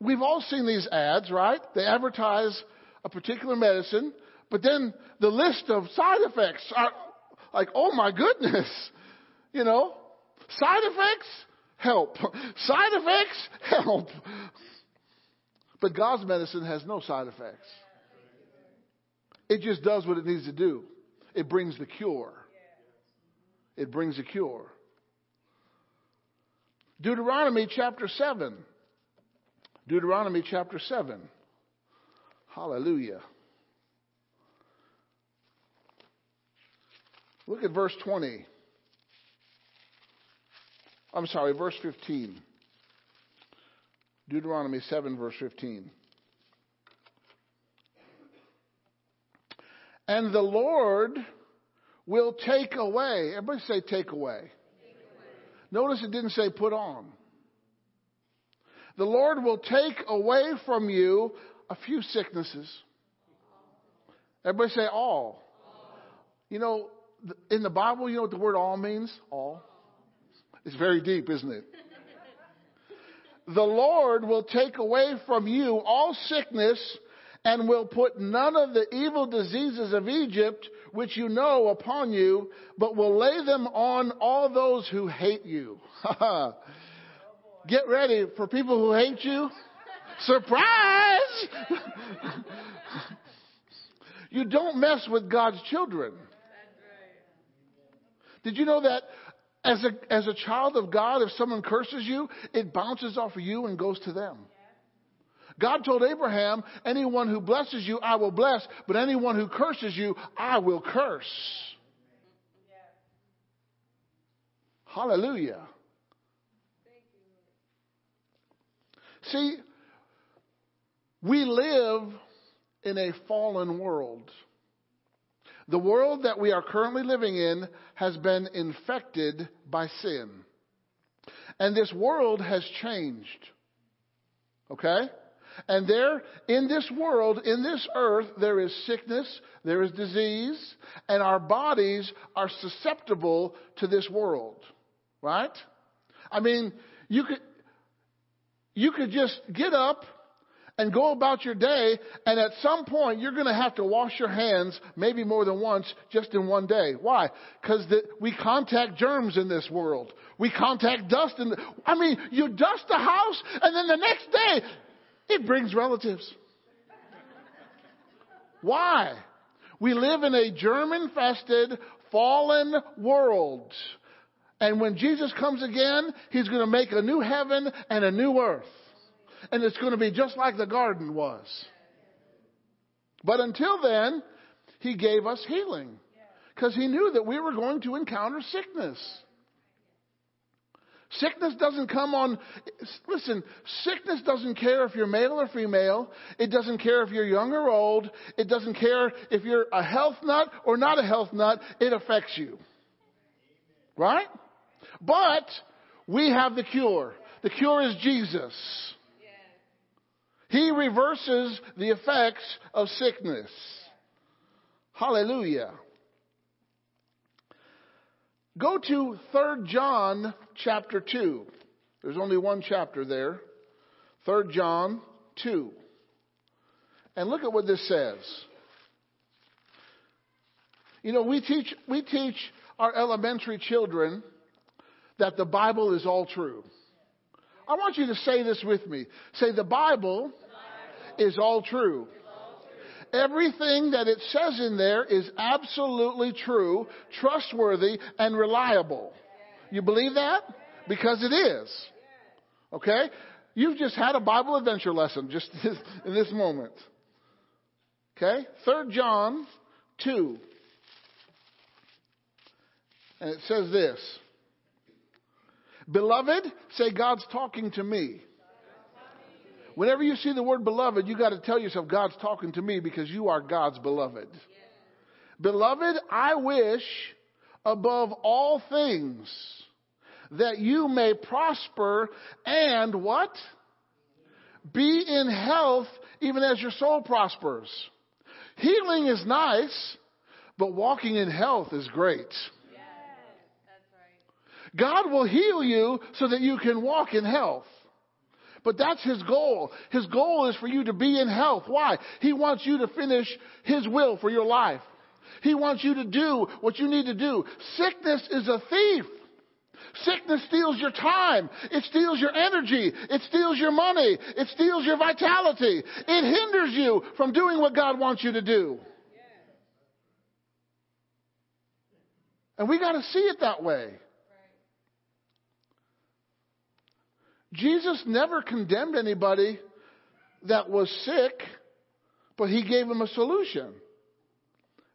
we've all seen these ads, right? They advertise a particular medicine, but then the list of side effects are like, oh my goodness, you know, side effects, help. Side effects, help. But God's medicine has no side effects. It just does what it needs to do. It brings the cure. It brings a cure. Deuteronomy chapter 7. Deuteronomy chapter 7. Hallelujah. Look at verse 20. I'm sorry, verse 15. Deuteronomy 7, verse 15. And the Lord will take away. Everybody say, take away. Take away. Notice it didn't say put on. The Lord will take away from you a few sicknesses. Everybody say all. You know, in the Bible, you know what the word all means? All. It's very deep, isn't it? The Lord will take away from you all sickness and will put none of the evil diseases of Egypt, which you know, upon you, but will lay them on all those who hate you. Get ready for people who hate you. Surprise! you don't mess with God's children. Did you know that as a, as a child of God, if someone curses you, it bounces off of you and goes to them? God told Abraham, anyone who blesses you, I will bless, but anyone who curses you, I will curse. Hallelujah. See, we live in a fallen world. The world that we are currently living in has been infected by sin. And this world has changed. Okay? And there, in this world, in this earth, there is sickness, there is disease, and our bodies are susceptible to this world. Right? I mean, you could, you could just get up and go about your day, and at some point you're going to have to wash your hands, maybe more than once, just in one day. Why? Because we contact germs in this world. We contact dust, and I mean, you dust the house, and then the next day it brings relatives. Why? We live in a germ infested, fallen world. And when Jesus comes again, He's going to make a new heaven and a new earth. And it's going to be just like the garden was. But until then, He gave us healing. Because He knew that we were going to encounter sickness. Sickness doesn't come on, listen, sickness doesn't care if you're male or female. It doesn't care if you're young or old. It doesn't care if you're a health nut or not a health nut. It affects you. Right? But we have the cure. The cure is Jesus. He reverses the effects of sickness. Hallelujah. Go to 3 John chapter 2. There's only one chapter there. 3 John 2. And look at what this says. You know, we teach, we teach our elementary children that the Bible is all true. I want you to say this with me. Say, the Bible is all true. Everything that it says in there is absolutely true, trustworthy, and reliable. You believe that? Because it is. Okay? You've just had a Bible adventure lesson just in this moment. Okay? Third John 2. And it says this. Beloved, say God's talking to me. Whenever you see the word beloved, you got to tell yourself God's talking to me because you are God's beloved. Beloved, I wish above all things that you may prosper and what? Be in health even as your soul prospers. Healing is nice, but walking in health is great. God will heal you so that you can walk in health. But that's His goal. His goal is for you to be in health. Why? He wants you to finish His will for your life. He wants you to do what you need to do. Sickness is a thief. Sickness steals your time. It steals your energy. It steals your money. It steals your vitality. It hinders you from doing what God wants you to do. And we got to see it that way. Jesus never condemned anybody that was sick, but he gave them a solution.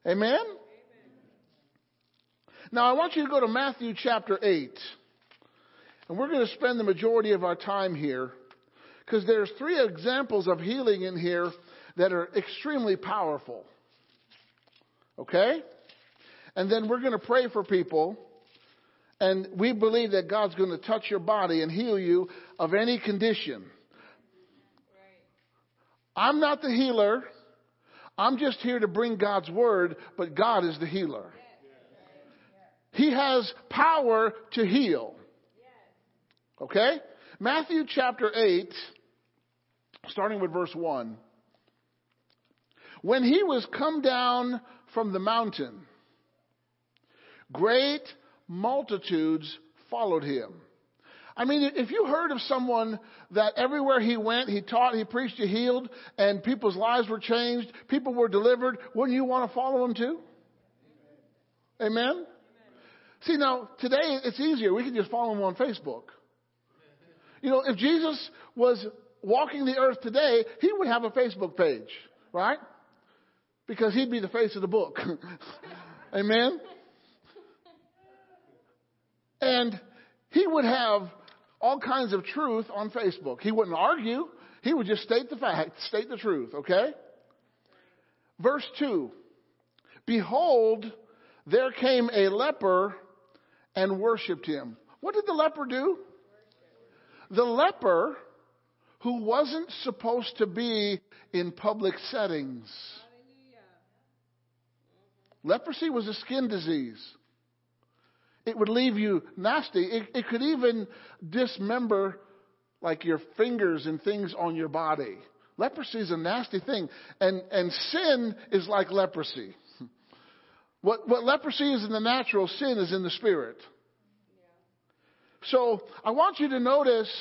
Amen? Now, I want you to go to Matthew chapter 8. And we're going to spend the majority of our time here because there's three examples of healing in here that are extremely powerful. Okay? And then we're going to pray for people. And we believe that God's going to touch your body and heal you of any condition. I'm not the healer. I'm just here to bring God's word, but God is the healer. He has power to heal. Okay? Matthew chapter 8, starting with verse 1. When he was come down from the mountain, great multitudes followed him. I mean, if you heard of someone that everywhere he went, he taught, he preached, he healed, and people's lives were changed, people were delivered, wouldn't you want to follow him too? Amen? See, now, today it's easier. We can just follow him on Facebook. You know, if Jesus was walking the earth today, he would have a Facebook page, right? Because he'd be the face of the book. Amen? And he would have all kinds of truth on Facebook. He wouldn't argue. He would just state the fact, state the truth, okay? Verse 2. Behold, there came a leper and worshiped him. What did the leper do? The leper who wasn't supposed to be in public settings. Leprosy was a skin disease. It would leave you nasty. It, it could even dismember like your fingers and things on your body. Leprosy is a nasty thing. And, and sin is like leprosy. What, what leprosy is in the natural, sin is in the spirit. So I want you to notice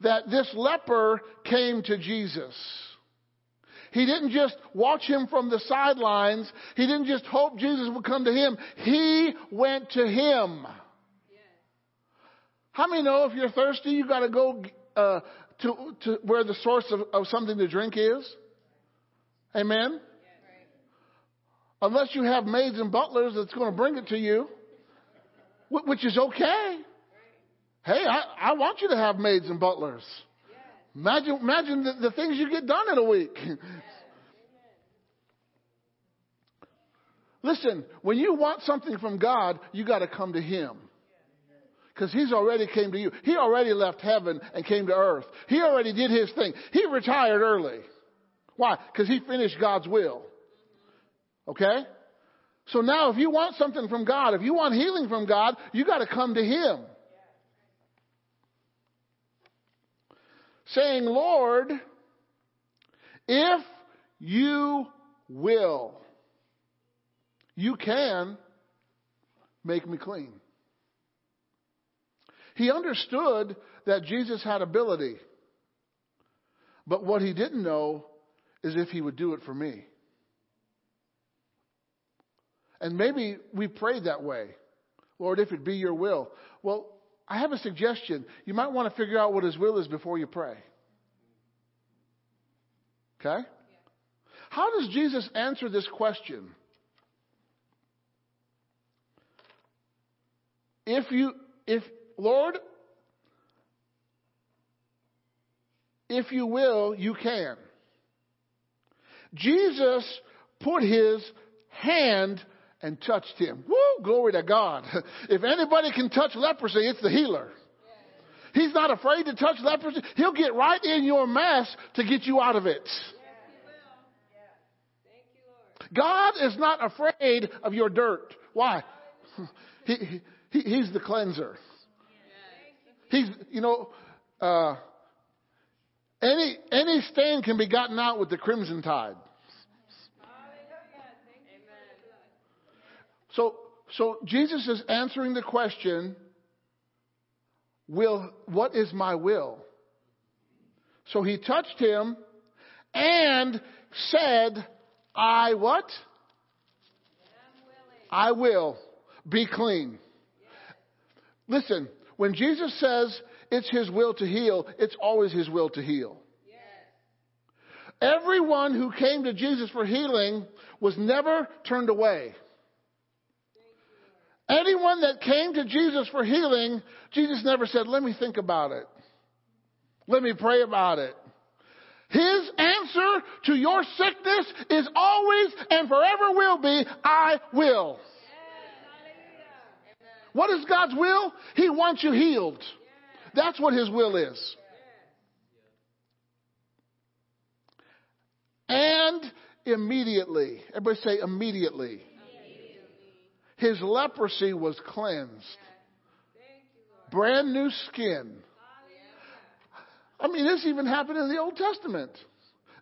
that this leper came to Jesus. He didn't just watch him from the sidelines. He didn't just hope Jesus would come to him. He went to him. How many know if you're thirsty, you got to go uh, to to where the source of, of something to drink is? Amen. Unless you have maids and butlers that's going to bring it to you, which is okay. Hey, I, I want you to have maids and butlers. Imagine, imagine the, the things you get done in a week. Listen, when you want something from God, you got to come to Him. Because He's already came to you. He already left heaven and came to earth. He already did His thing. He retired early. Why? Because He finished God's will. Okay? So now if you want something from God, if you want healing from God, you got to come to Him. Saying, Lord, if you will, You can make me clean. He understood that Jesus had ability. But what he didn't know is if he would do it for me. And maybe we prayed that way. Lord, if it be your will. Well, I have a suggestion. You might want to figure out what his will is before you pray. Okay? How does Jesus answer this question? If you, if, Lord, if you will, you can. Jesus put his hand and touched him. Woo, glory to God. If anybody can touch leprosy, it's the healer. He's not afraid to touch leprosy. He'll get right in your mess to get you out of it. God is not afraid of your dirt. Why? He, he, he's the cleanser. He's, you know, uh, any, any stain can be gotten out with the crimson tide. So, so Jesus is answering the question, will, what is my will? So he touched him and said, I what? I will be clean. Listen, when Jesus says it's his will to heal, it's always his will to heal. Everyone who came to Jesus for healing was never turned away. Anyone that came to Jesus for healing, Jesus never said, let me think about it. Let me pray about it. His answer to your sickness is always and forever will be, I will. What is God's will? He wants you healed. That's what His will is. And immediately, everybody say immediately, his leprosy was cleansed. Brand new skin. I mean, this even happened in the Old Testament.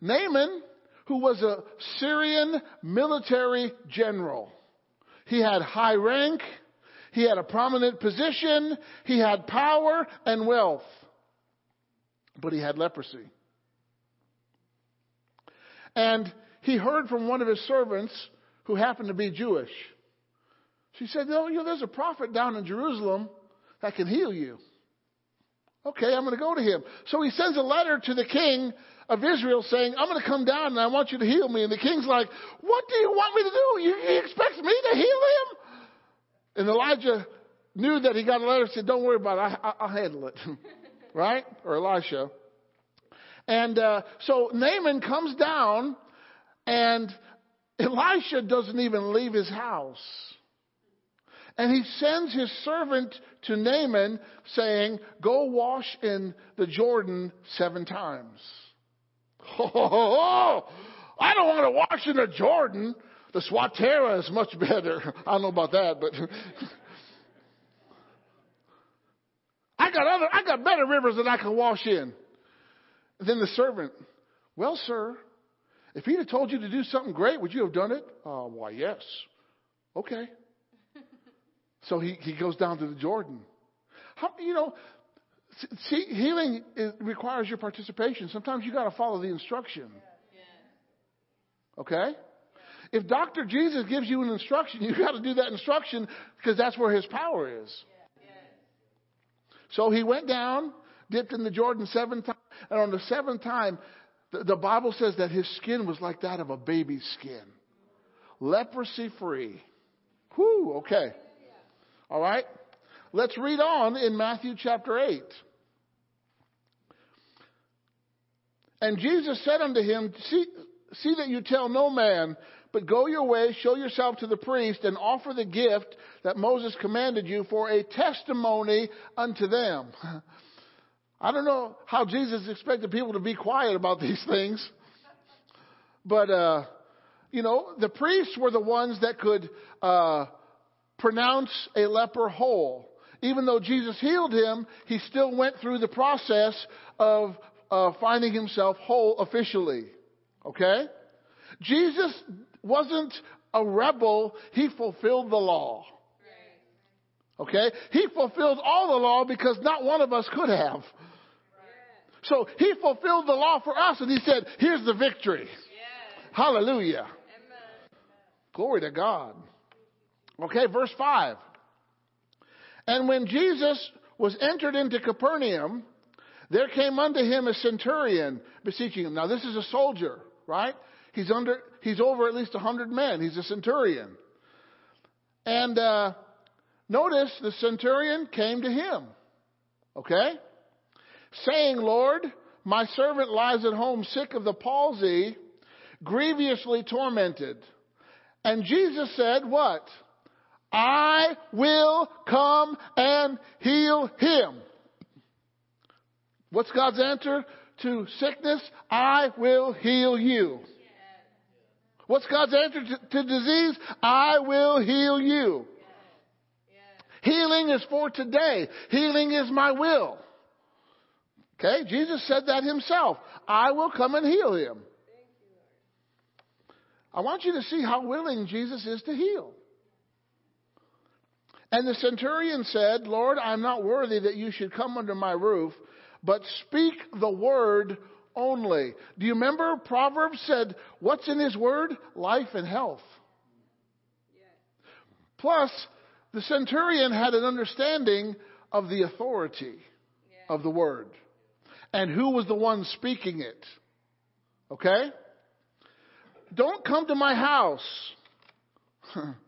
Naaman, who was a Syrian military general, he had high rank, he had a prominent position, he had power and wealth, but he had leprosy. And he heard from one of his servants who happened to be Jewish. She said, "No, you know, there's a prophet down in Jerusalem that can heal you. Okay, I'm going to go to him. So he sends a letter to the king of Israel saying, I'm going to come down and I want you to heal me. And the king's like, What do you want me to do? You, he expects me to heal him? And Elijah knew that he got a letter and said, Don't worry about it. I, will handle it. right? Or Elisha. And uh, so Naaman comes down and Elisha doesn't even leave his house. And he sends his servant to Naaman saying, Go wash in the Jordan seven times. Oh, I don't want to wash in the Jordan. The Swatara is much better. I don't know about that, but I got other, I got better rivers that I can wash in. then the servant, well, sir, if he'd have told you to do something great, would you have done it? Uh, why, yes. Okay. So he, he goes down to the Jordan. How, you know, see, healing requires your participation. Sometimes you got to follow the instruction. Okay? If Dr. Jesus gives you an instruction, you got to do that instruction because that's where his power is. So he went down, dipped in the Jordan seven times, and on the seventh time, the, the Bible says that his skin was like that of a baby's skin. Leprosy free. Whew, okay. All right? Let's read on in Matthew chapter 8. And Jesus said unto him, see, see that you tell no man, but go your way, show yourself to the priest, and offer the gift that Moses commanded you for a testimony unto them. I don't know how Jesus expected people to be quiet about these things. But, uh, you know, the priests were the ones that could uh, pronounce a leper whole. Even though Jesus healed him, he still went through the process of uh, finding himself whole officially. Okay? Jesus wasn't a rebel, he fulfilled the law. Okay? He fulfilled all the law because not one of us could have. So he fulfilled the law for us and he said, here's the victory. Hallelujah. Glory to God. Okay, verse 5. And when Jesus was entered into Capernaum, there came unto him a centurion beseeching him. Now this is a soldier, right? He's under, he's over at least a hundred men. He's a centurion. And, uh, notice the centurion came to him. Okay? Saying, Lord, my servant lies at home sick of the palsy, grievously tormented. And Jesus said, what? I will come and heal him. What's God's answer to sickness? I will heal you. What's God's answer to, to disease? I will heal you. Healing is for today. Healing is my will. Okay? Jesus said that himself. I will come and heal him. I want you to see how willing Jesus is to heal. And the centurion said, Lord, I'm not worthy that you should come under my roof, but speak the word only. Do you remember Proverbs said, what's in his word? Life and health. Plus, the centurion had an understanding of the authority of the word and who was the one speaking it. Okay? Don't come to my house.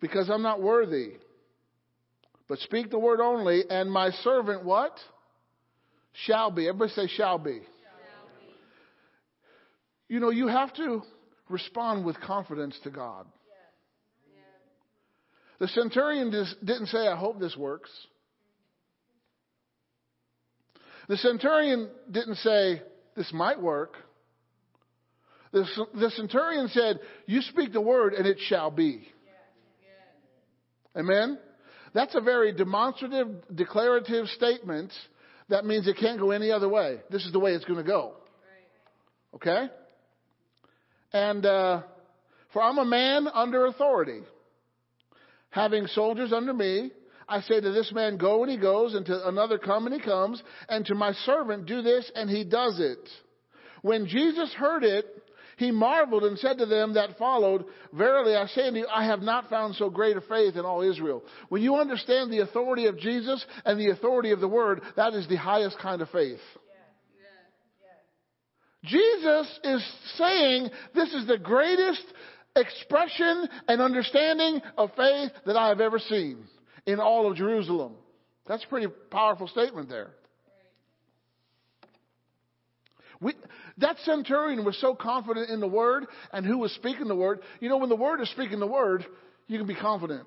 because I'm not worthy. But speak the word only, and my servant what? Shall be. Everybody say shall be. Shall be. You know, you have to respond with confidence to God. The centurion didn't say, I hope this works. The centurion didn't say, this might work. The, the centurion said, you speak the word and it shall be. Amen? That's a very demonstrative, declarative statement. That means it can't go any other way. This is the way it's going to go. Okay? And, uh, for I'm a man under authority, having soldiers under me. I say to this man, go and he goes, and to another, come and he comes, and to my servant, do this, and he does it. When Jesus heard it, he marveled and said to them that followed, Verily I say unto you, I have not found so great a faith in all Israel. When you understand the authority of Jesus and the authority of the Word, that is the highest kind of faith. Jesus is saying this is the greatest expression and understanding of faith that I have ever seen in all of Jerusalem. That's a pretty powerful statement there. We, that centurion was so confident in the word and who was speaking the word. You know, when the word is speaking the word, you can be confident.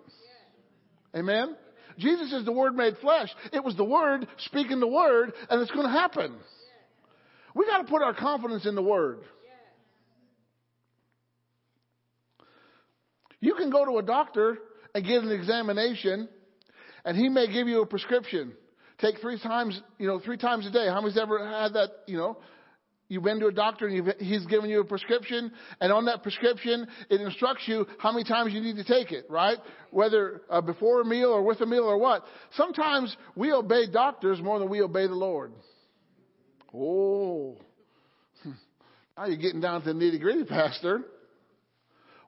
Amen? Jesus is the word made flesh. It was the word speaking the word, and it's going to happen. We got to put our confidence in the word. You can go to a doctor and get an examination, and he may give you a prescription. Take three times, you know, three times a day. How many's ever had that, you know, You've been to a doctor and he's given you a prescription, and on that prescription, it instructs you how many times you need to take it, right? Whether uh, before a meal or with a meal or what. Sometimes we obey doctors more than we obey the Lord. Oh, now you're getting down to the nitty gritty, Pastor.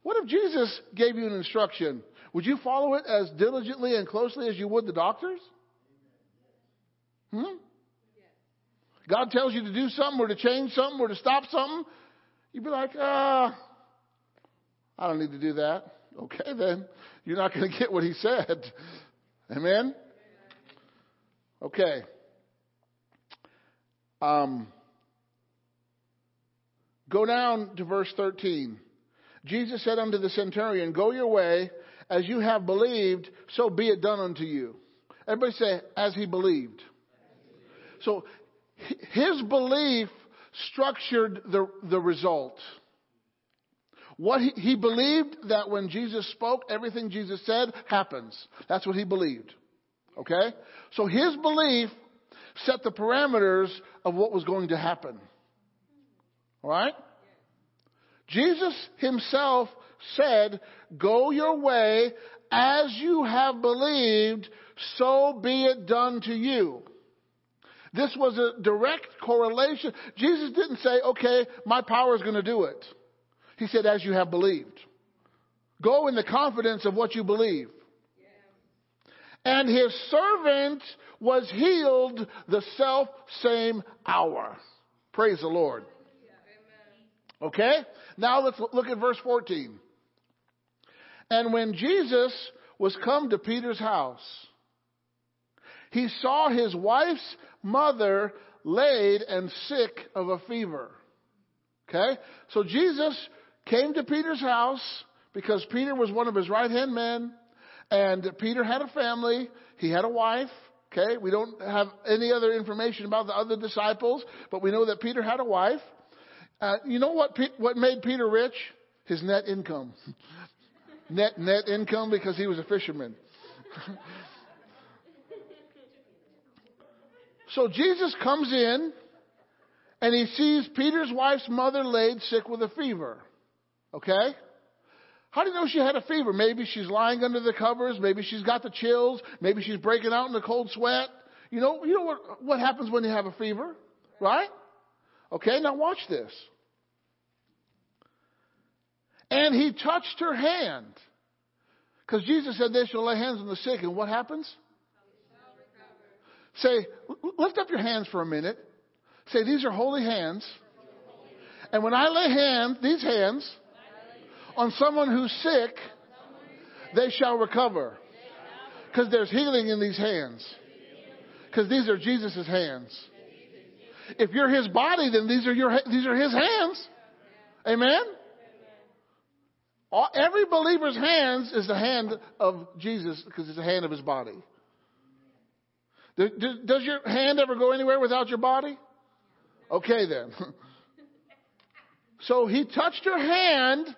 What if Jesus gave you an instruction? Would you follow it as diligently and closely as you would the doctors? Hmm? God tells you to do something or to change something or to stop something, you'd be like, uh, I don't need to do that. Okay, then. You're not going to get what he said. Amen? Okay. Um, go down to verse 13. Jesus said unto the centurion, Go your way, as you have believed, so be it done unto you. Everybody say, as he believed. So his belief structured the, the result. What he, he believed that when Jesus spoke, everything Jesus said happens. That's what he believed. Okay? So his belief set the parameters of what was going to happen. All right? Jesus himself said, Go your way as you have believed, so be it done to you. This was a direct correlation. Jesus didn't say, okay, my power is going to do it. He said, as you have believed. Go in the confidence of what you believe. And his servant was healed the self same hour. Praise the Lord. Okay? Now let's look at verse 14. And when Jesus was come to Peter's house, he saw his wife's mother laid and sick of a fever. Okay? So Jesus came to Peter's house because Peter was one of his right hand men, and Peter had a family, he had a wife. Okay? We don't have any other information about the other disciples, but we know that Peter had a wife. Uh, you know what, what made Peter rich? His net income. net, net income because he was a fisherman. so Jesus comes in and he sees Peter's wife's mother laid sick with a fever. Okay? How do you know she had a fever? Maybe she's lying under the covers. Maybe she's got the chills. Maybe she's breaking out in the cold sweat. You know, you know what, what happens when you have a fever? Right? Okay, now watch this. And he touched her hand. Because Jesus said they shall lay hands on the sick, and what happens? Say, lift up your hands for a minute. Say, these are holy hands. And when I lay hands, these hands, on someone who's sick, they shall recover. Because there's healing in these hands. Because these are Jesus' hands. If you're his body, then these are your these are his hands. Amen. All, every believer's hands is the hand of Jesus because it's the hand of his body. Does your hand ever go anywhere without your body? Okay then. So he touched her hand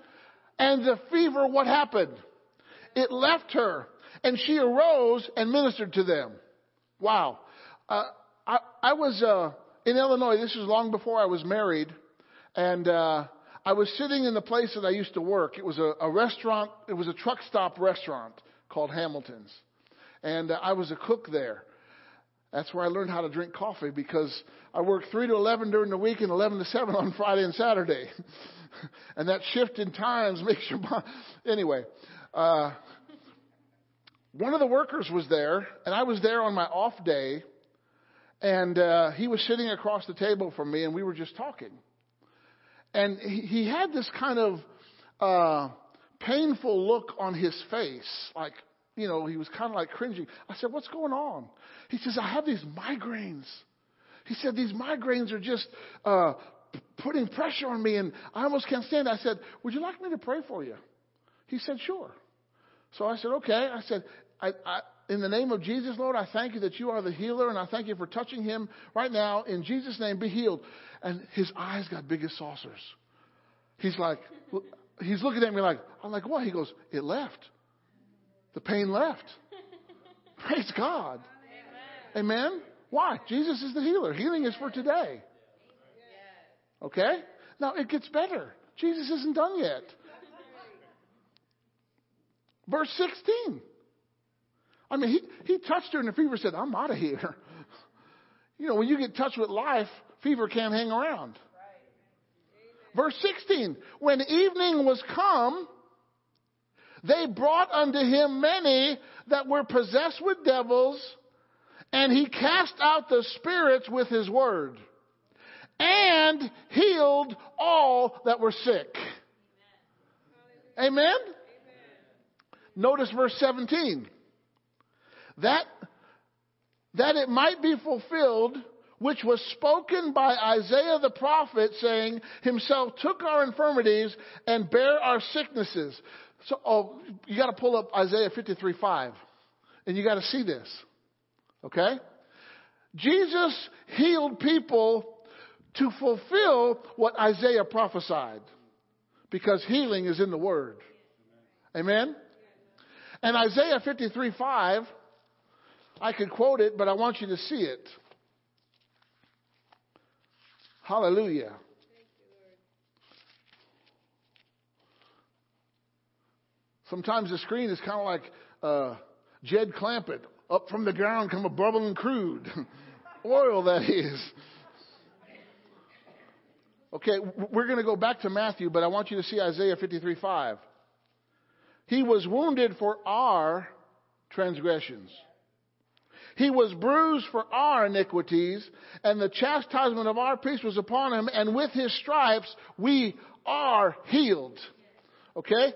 and the fever, what happened? It left her and she arose and ministered to them. Wow. Uh, I, I was, uh, in Illinois. This was long before I was married. And, uh, I was sitting in the place that I used to work. It was a, a restaurant. It was a truck stop restaurant called Hamilton's. And uh, I was a cook there. That's where I learned how to drink coffee because I worked 3 to 11 during the week and 11 to 7 on Friday and Saturday. and that shift in times makes your mind. Anyway, uh, one of the workers was there, and I was there on my off day, and uh, he was sitting across the table from me, and we were just talking. And he, he had this kind of uh, painful look on his face, like, you know, he was kind of like cringing. I said, What's going on? He says, I have these migraines. He said, These migraines are just uh, putting pressure on me, and I almost can't stand. I said, Would you like me to pray for you? He said, Sure. So I said, Okay. I said, I, I, in the name of Jesus, Lord, I thank you that you are the healer, and I thank you for touching him right now. In Jesus' name, be healed. And his eyes got big as saucers. He's like, he's looking at me like, I'm like, what? He goes, it left. The pain left. Praise God. Amen. Amen. Why? Jesus is the healer. Healing is for today. Okay? Now it gets better. Jesus isn't done yet. Verse 16. I mean, he, he touched her and the fever said, I'm out of here. You know, when you get touched with life, fever can't hang around. Verse 16. When evening was come, they brought unto him many that were possessed with devils, and he cast out the spirits with his word, and healed all that were sick. Amen? Amen? Notice verse 17 that, that it might be fulfilled which was spoken by Isaiah the prophet, saying, Himself took our infirmities and bare our sicknesses. So, oh, you got to pull up Isaiah 53 5. And you got to see this. Okay? Jesus healed people to fulfill what Isaiah prophesied. Because healing is in the Word. Amen? And Isaiah 53 5 I could quote it, but I want you to see it. Hallelujah. Sometimes the screen is kind of like uh, Jed Clampett. Up from the ground come a bubbling crude. Oil, that is. Okay, we're going to go back to Matthew, but I want you to see Isaiah 53 5. He was wounded for our transgressions. He was bruised for our iniquities, and the chastisement of our peace was upon him, and with his stripes we are healed. Okay?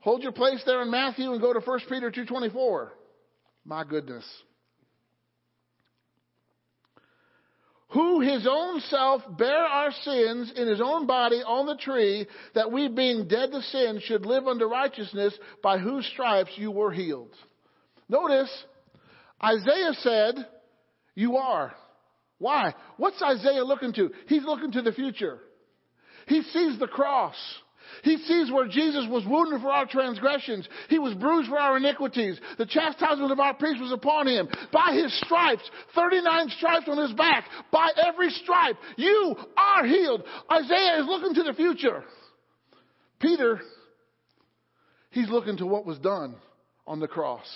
Hold your place there in Matthew and go to 1 Peter 2.24. My goodness. Who his own self bare our sins in his own body on the tree, that we being dead to sin should live unto righteousness, by whose stripes you were healed. Notice, Isaiah said, You are. Why? What's Isaiah looking to? He's looking to the future. He sees the cross. He sees where Jesus was wounded for our transgressions. He was bruised for our iniquities. The chastisement of our peace was upon him. By his stripes, 39 stripes on his back, by every stripe, you are healed. Isaiah is looking to the future. Peter, he's looking to what was done on the cross.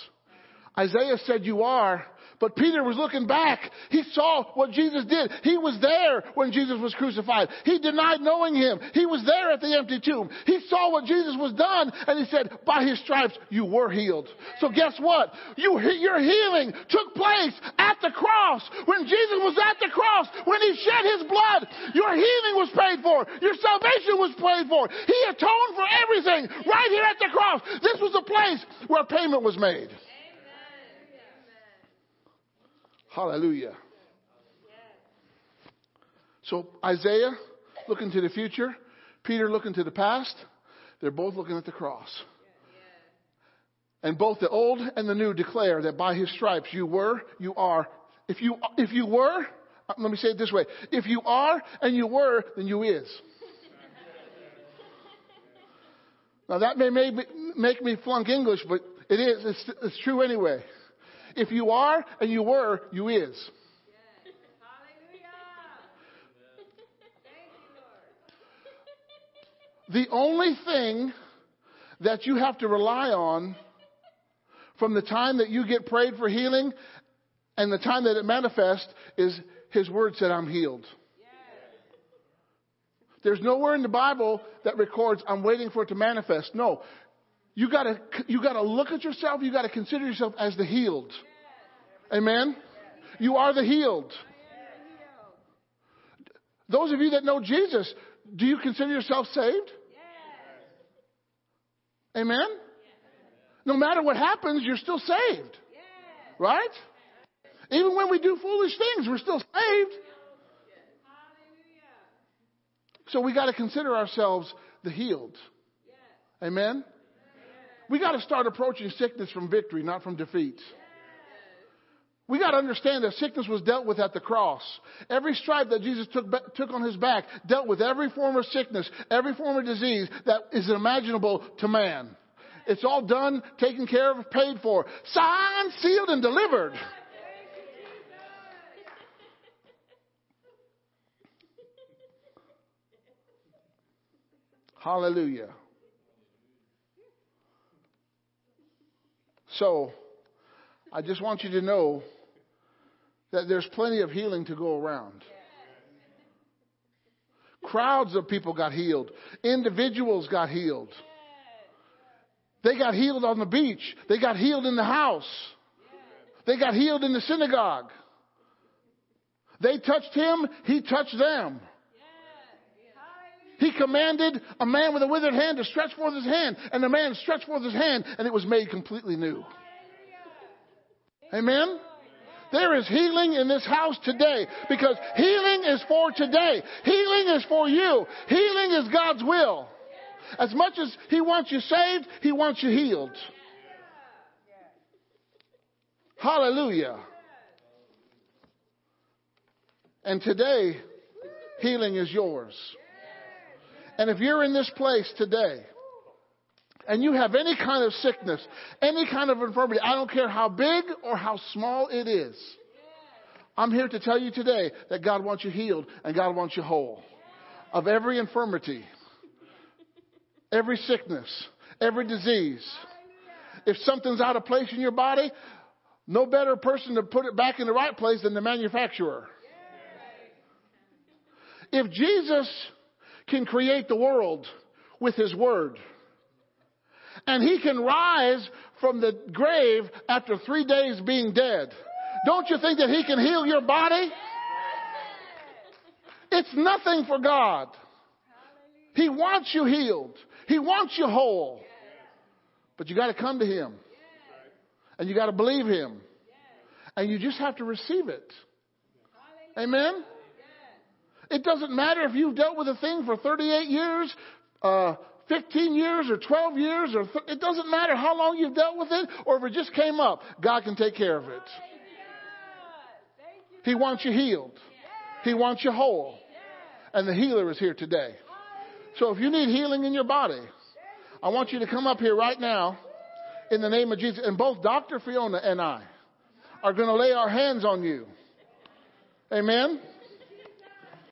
Isaiah said, You are. But Peter was looking back. He saw what Jesus did. He was there when Jesus was crucified. He denied knowing him. He was there at the empty tomb. He saw what Jesus was done and he said, by his stripes you were healed. So guess what? You, your healing took place at the cross. When Jesus was at the cross, when he shed his blood, your healing was paid for. Your salvation was paid for. He atoned for everything right here at the cross. This was the place where payment was made. Hallelujah. So Isaiah looking to the future, Peter looking to the past. They're both looking at the cross. And both the old and the new declare that by his stripes you were, you are. If you, if you were, uh, let me say it this way. If you are and you were, then you is. Now that may make me, make me flunk English, but it is. It's, it's true anyway. If you are and you were, you is. The only thing that you have to rely on from the time that you get prayed for healing and the time that it manifests is His Word said, I'm healed. There's nowhere in the Bible that records, I'm waiting for it to manifest. No. You gotta, you gotta look at yourself, you gotta consider yourself as the healed. Amen? You are the healed. Those of you that know Jesus, do you consider yourself saved? Amen? No matter what happens, you're still saved. Right? Even when we do foolish things, we're still saved. So we got to consider ourselves the healed. Amen? We got to start approaching sickness from victory, not from defeat. We got to understand that sickness was dealt with at the cross. Every stripe that Jesus took, took on his back dealt with every form of sickness, every form of disease that is imaginable to man. It's all done, taken care of, paid for, signed, sealed, and delivered. Hallelujah. So, I just want you to know that there's plenty of healing to go around. Crowds of people got healed. Individuals got healed. They got healed on the beach. They got healed in the house. They got healed in the synagogue. They touched him, he touched them. He commanded a man with a withered hand to stretch forth his hand, and the man stretched forth his hand, and it was made completely new. Amen? There is healing in this house today because healing is for today. Healing is for you. Healing is God's will. As much as He wants you saved, He wants you healed. Hallelujah. And today, healing is yours. And if you're in this place today, and you have any kind of sickness, any kind of infirmity, I don't care how big or how small it is, I'm here to tell you today that God wants you healed and God wants you whole of every infirmity, every sickness, every disease. if something's out of place in your body, no better person to put it back in the right place than the manufacturer. If Jesus can create the world with his word, and he can rise from the grave after three days being dead, don't you think that he can heal your body? It's nothing for God. He wants you healed. He wants you whole. But you got to come to him. And you got to believe him. And you just have to receive it. Amen? It doesn't matter if you've dealt with a thing for 38 years, uh, 15 years, or 12 years, or th- it doesn't matter how long you've dealt with it, or if it just came up. God can take care of it. He wants you healed. He wants you whole. And the healer is here today. So if you need healing in your body, I want you to come up here right now in the name of Jesus. And both Dr. Fiona and I are going to lay our hands on you. Amen.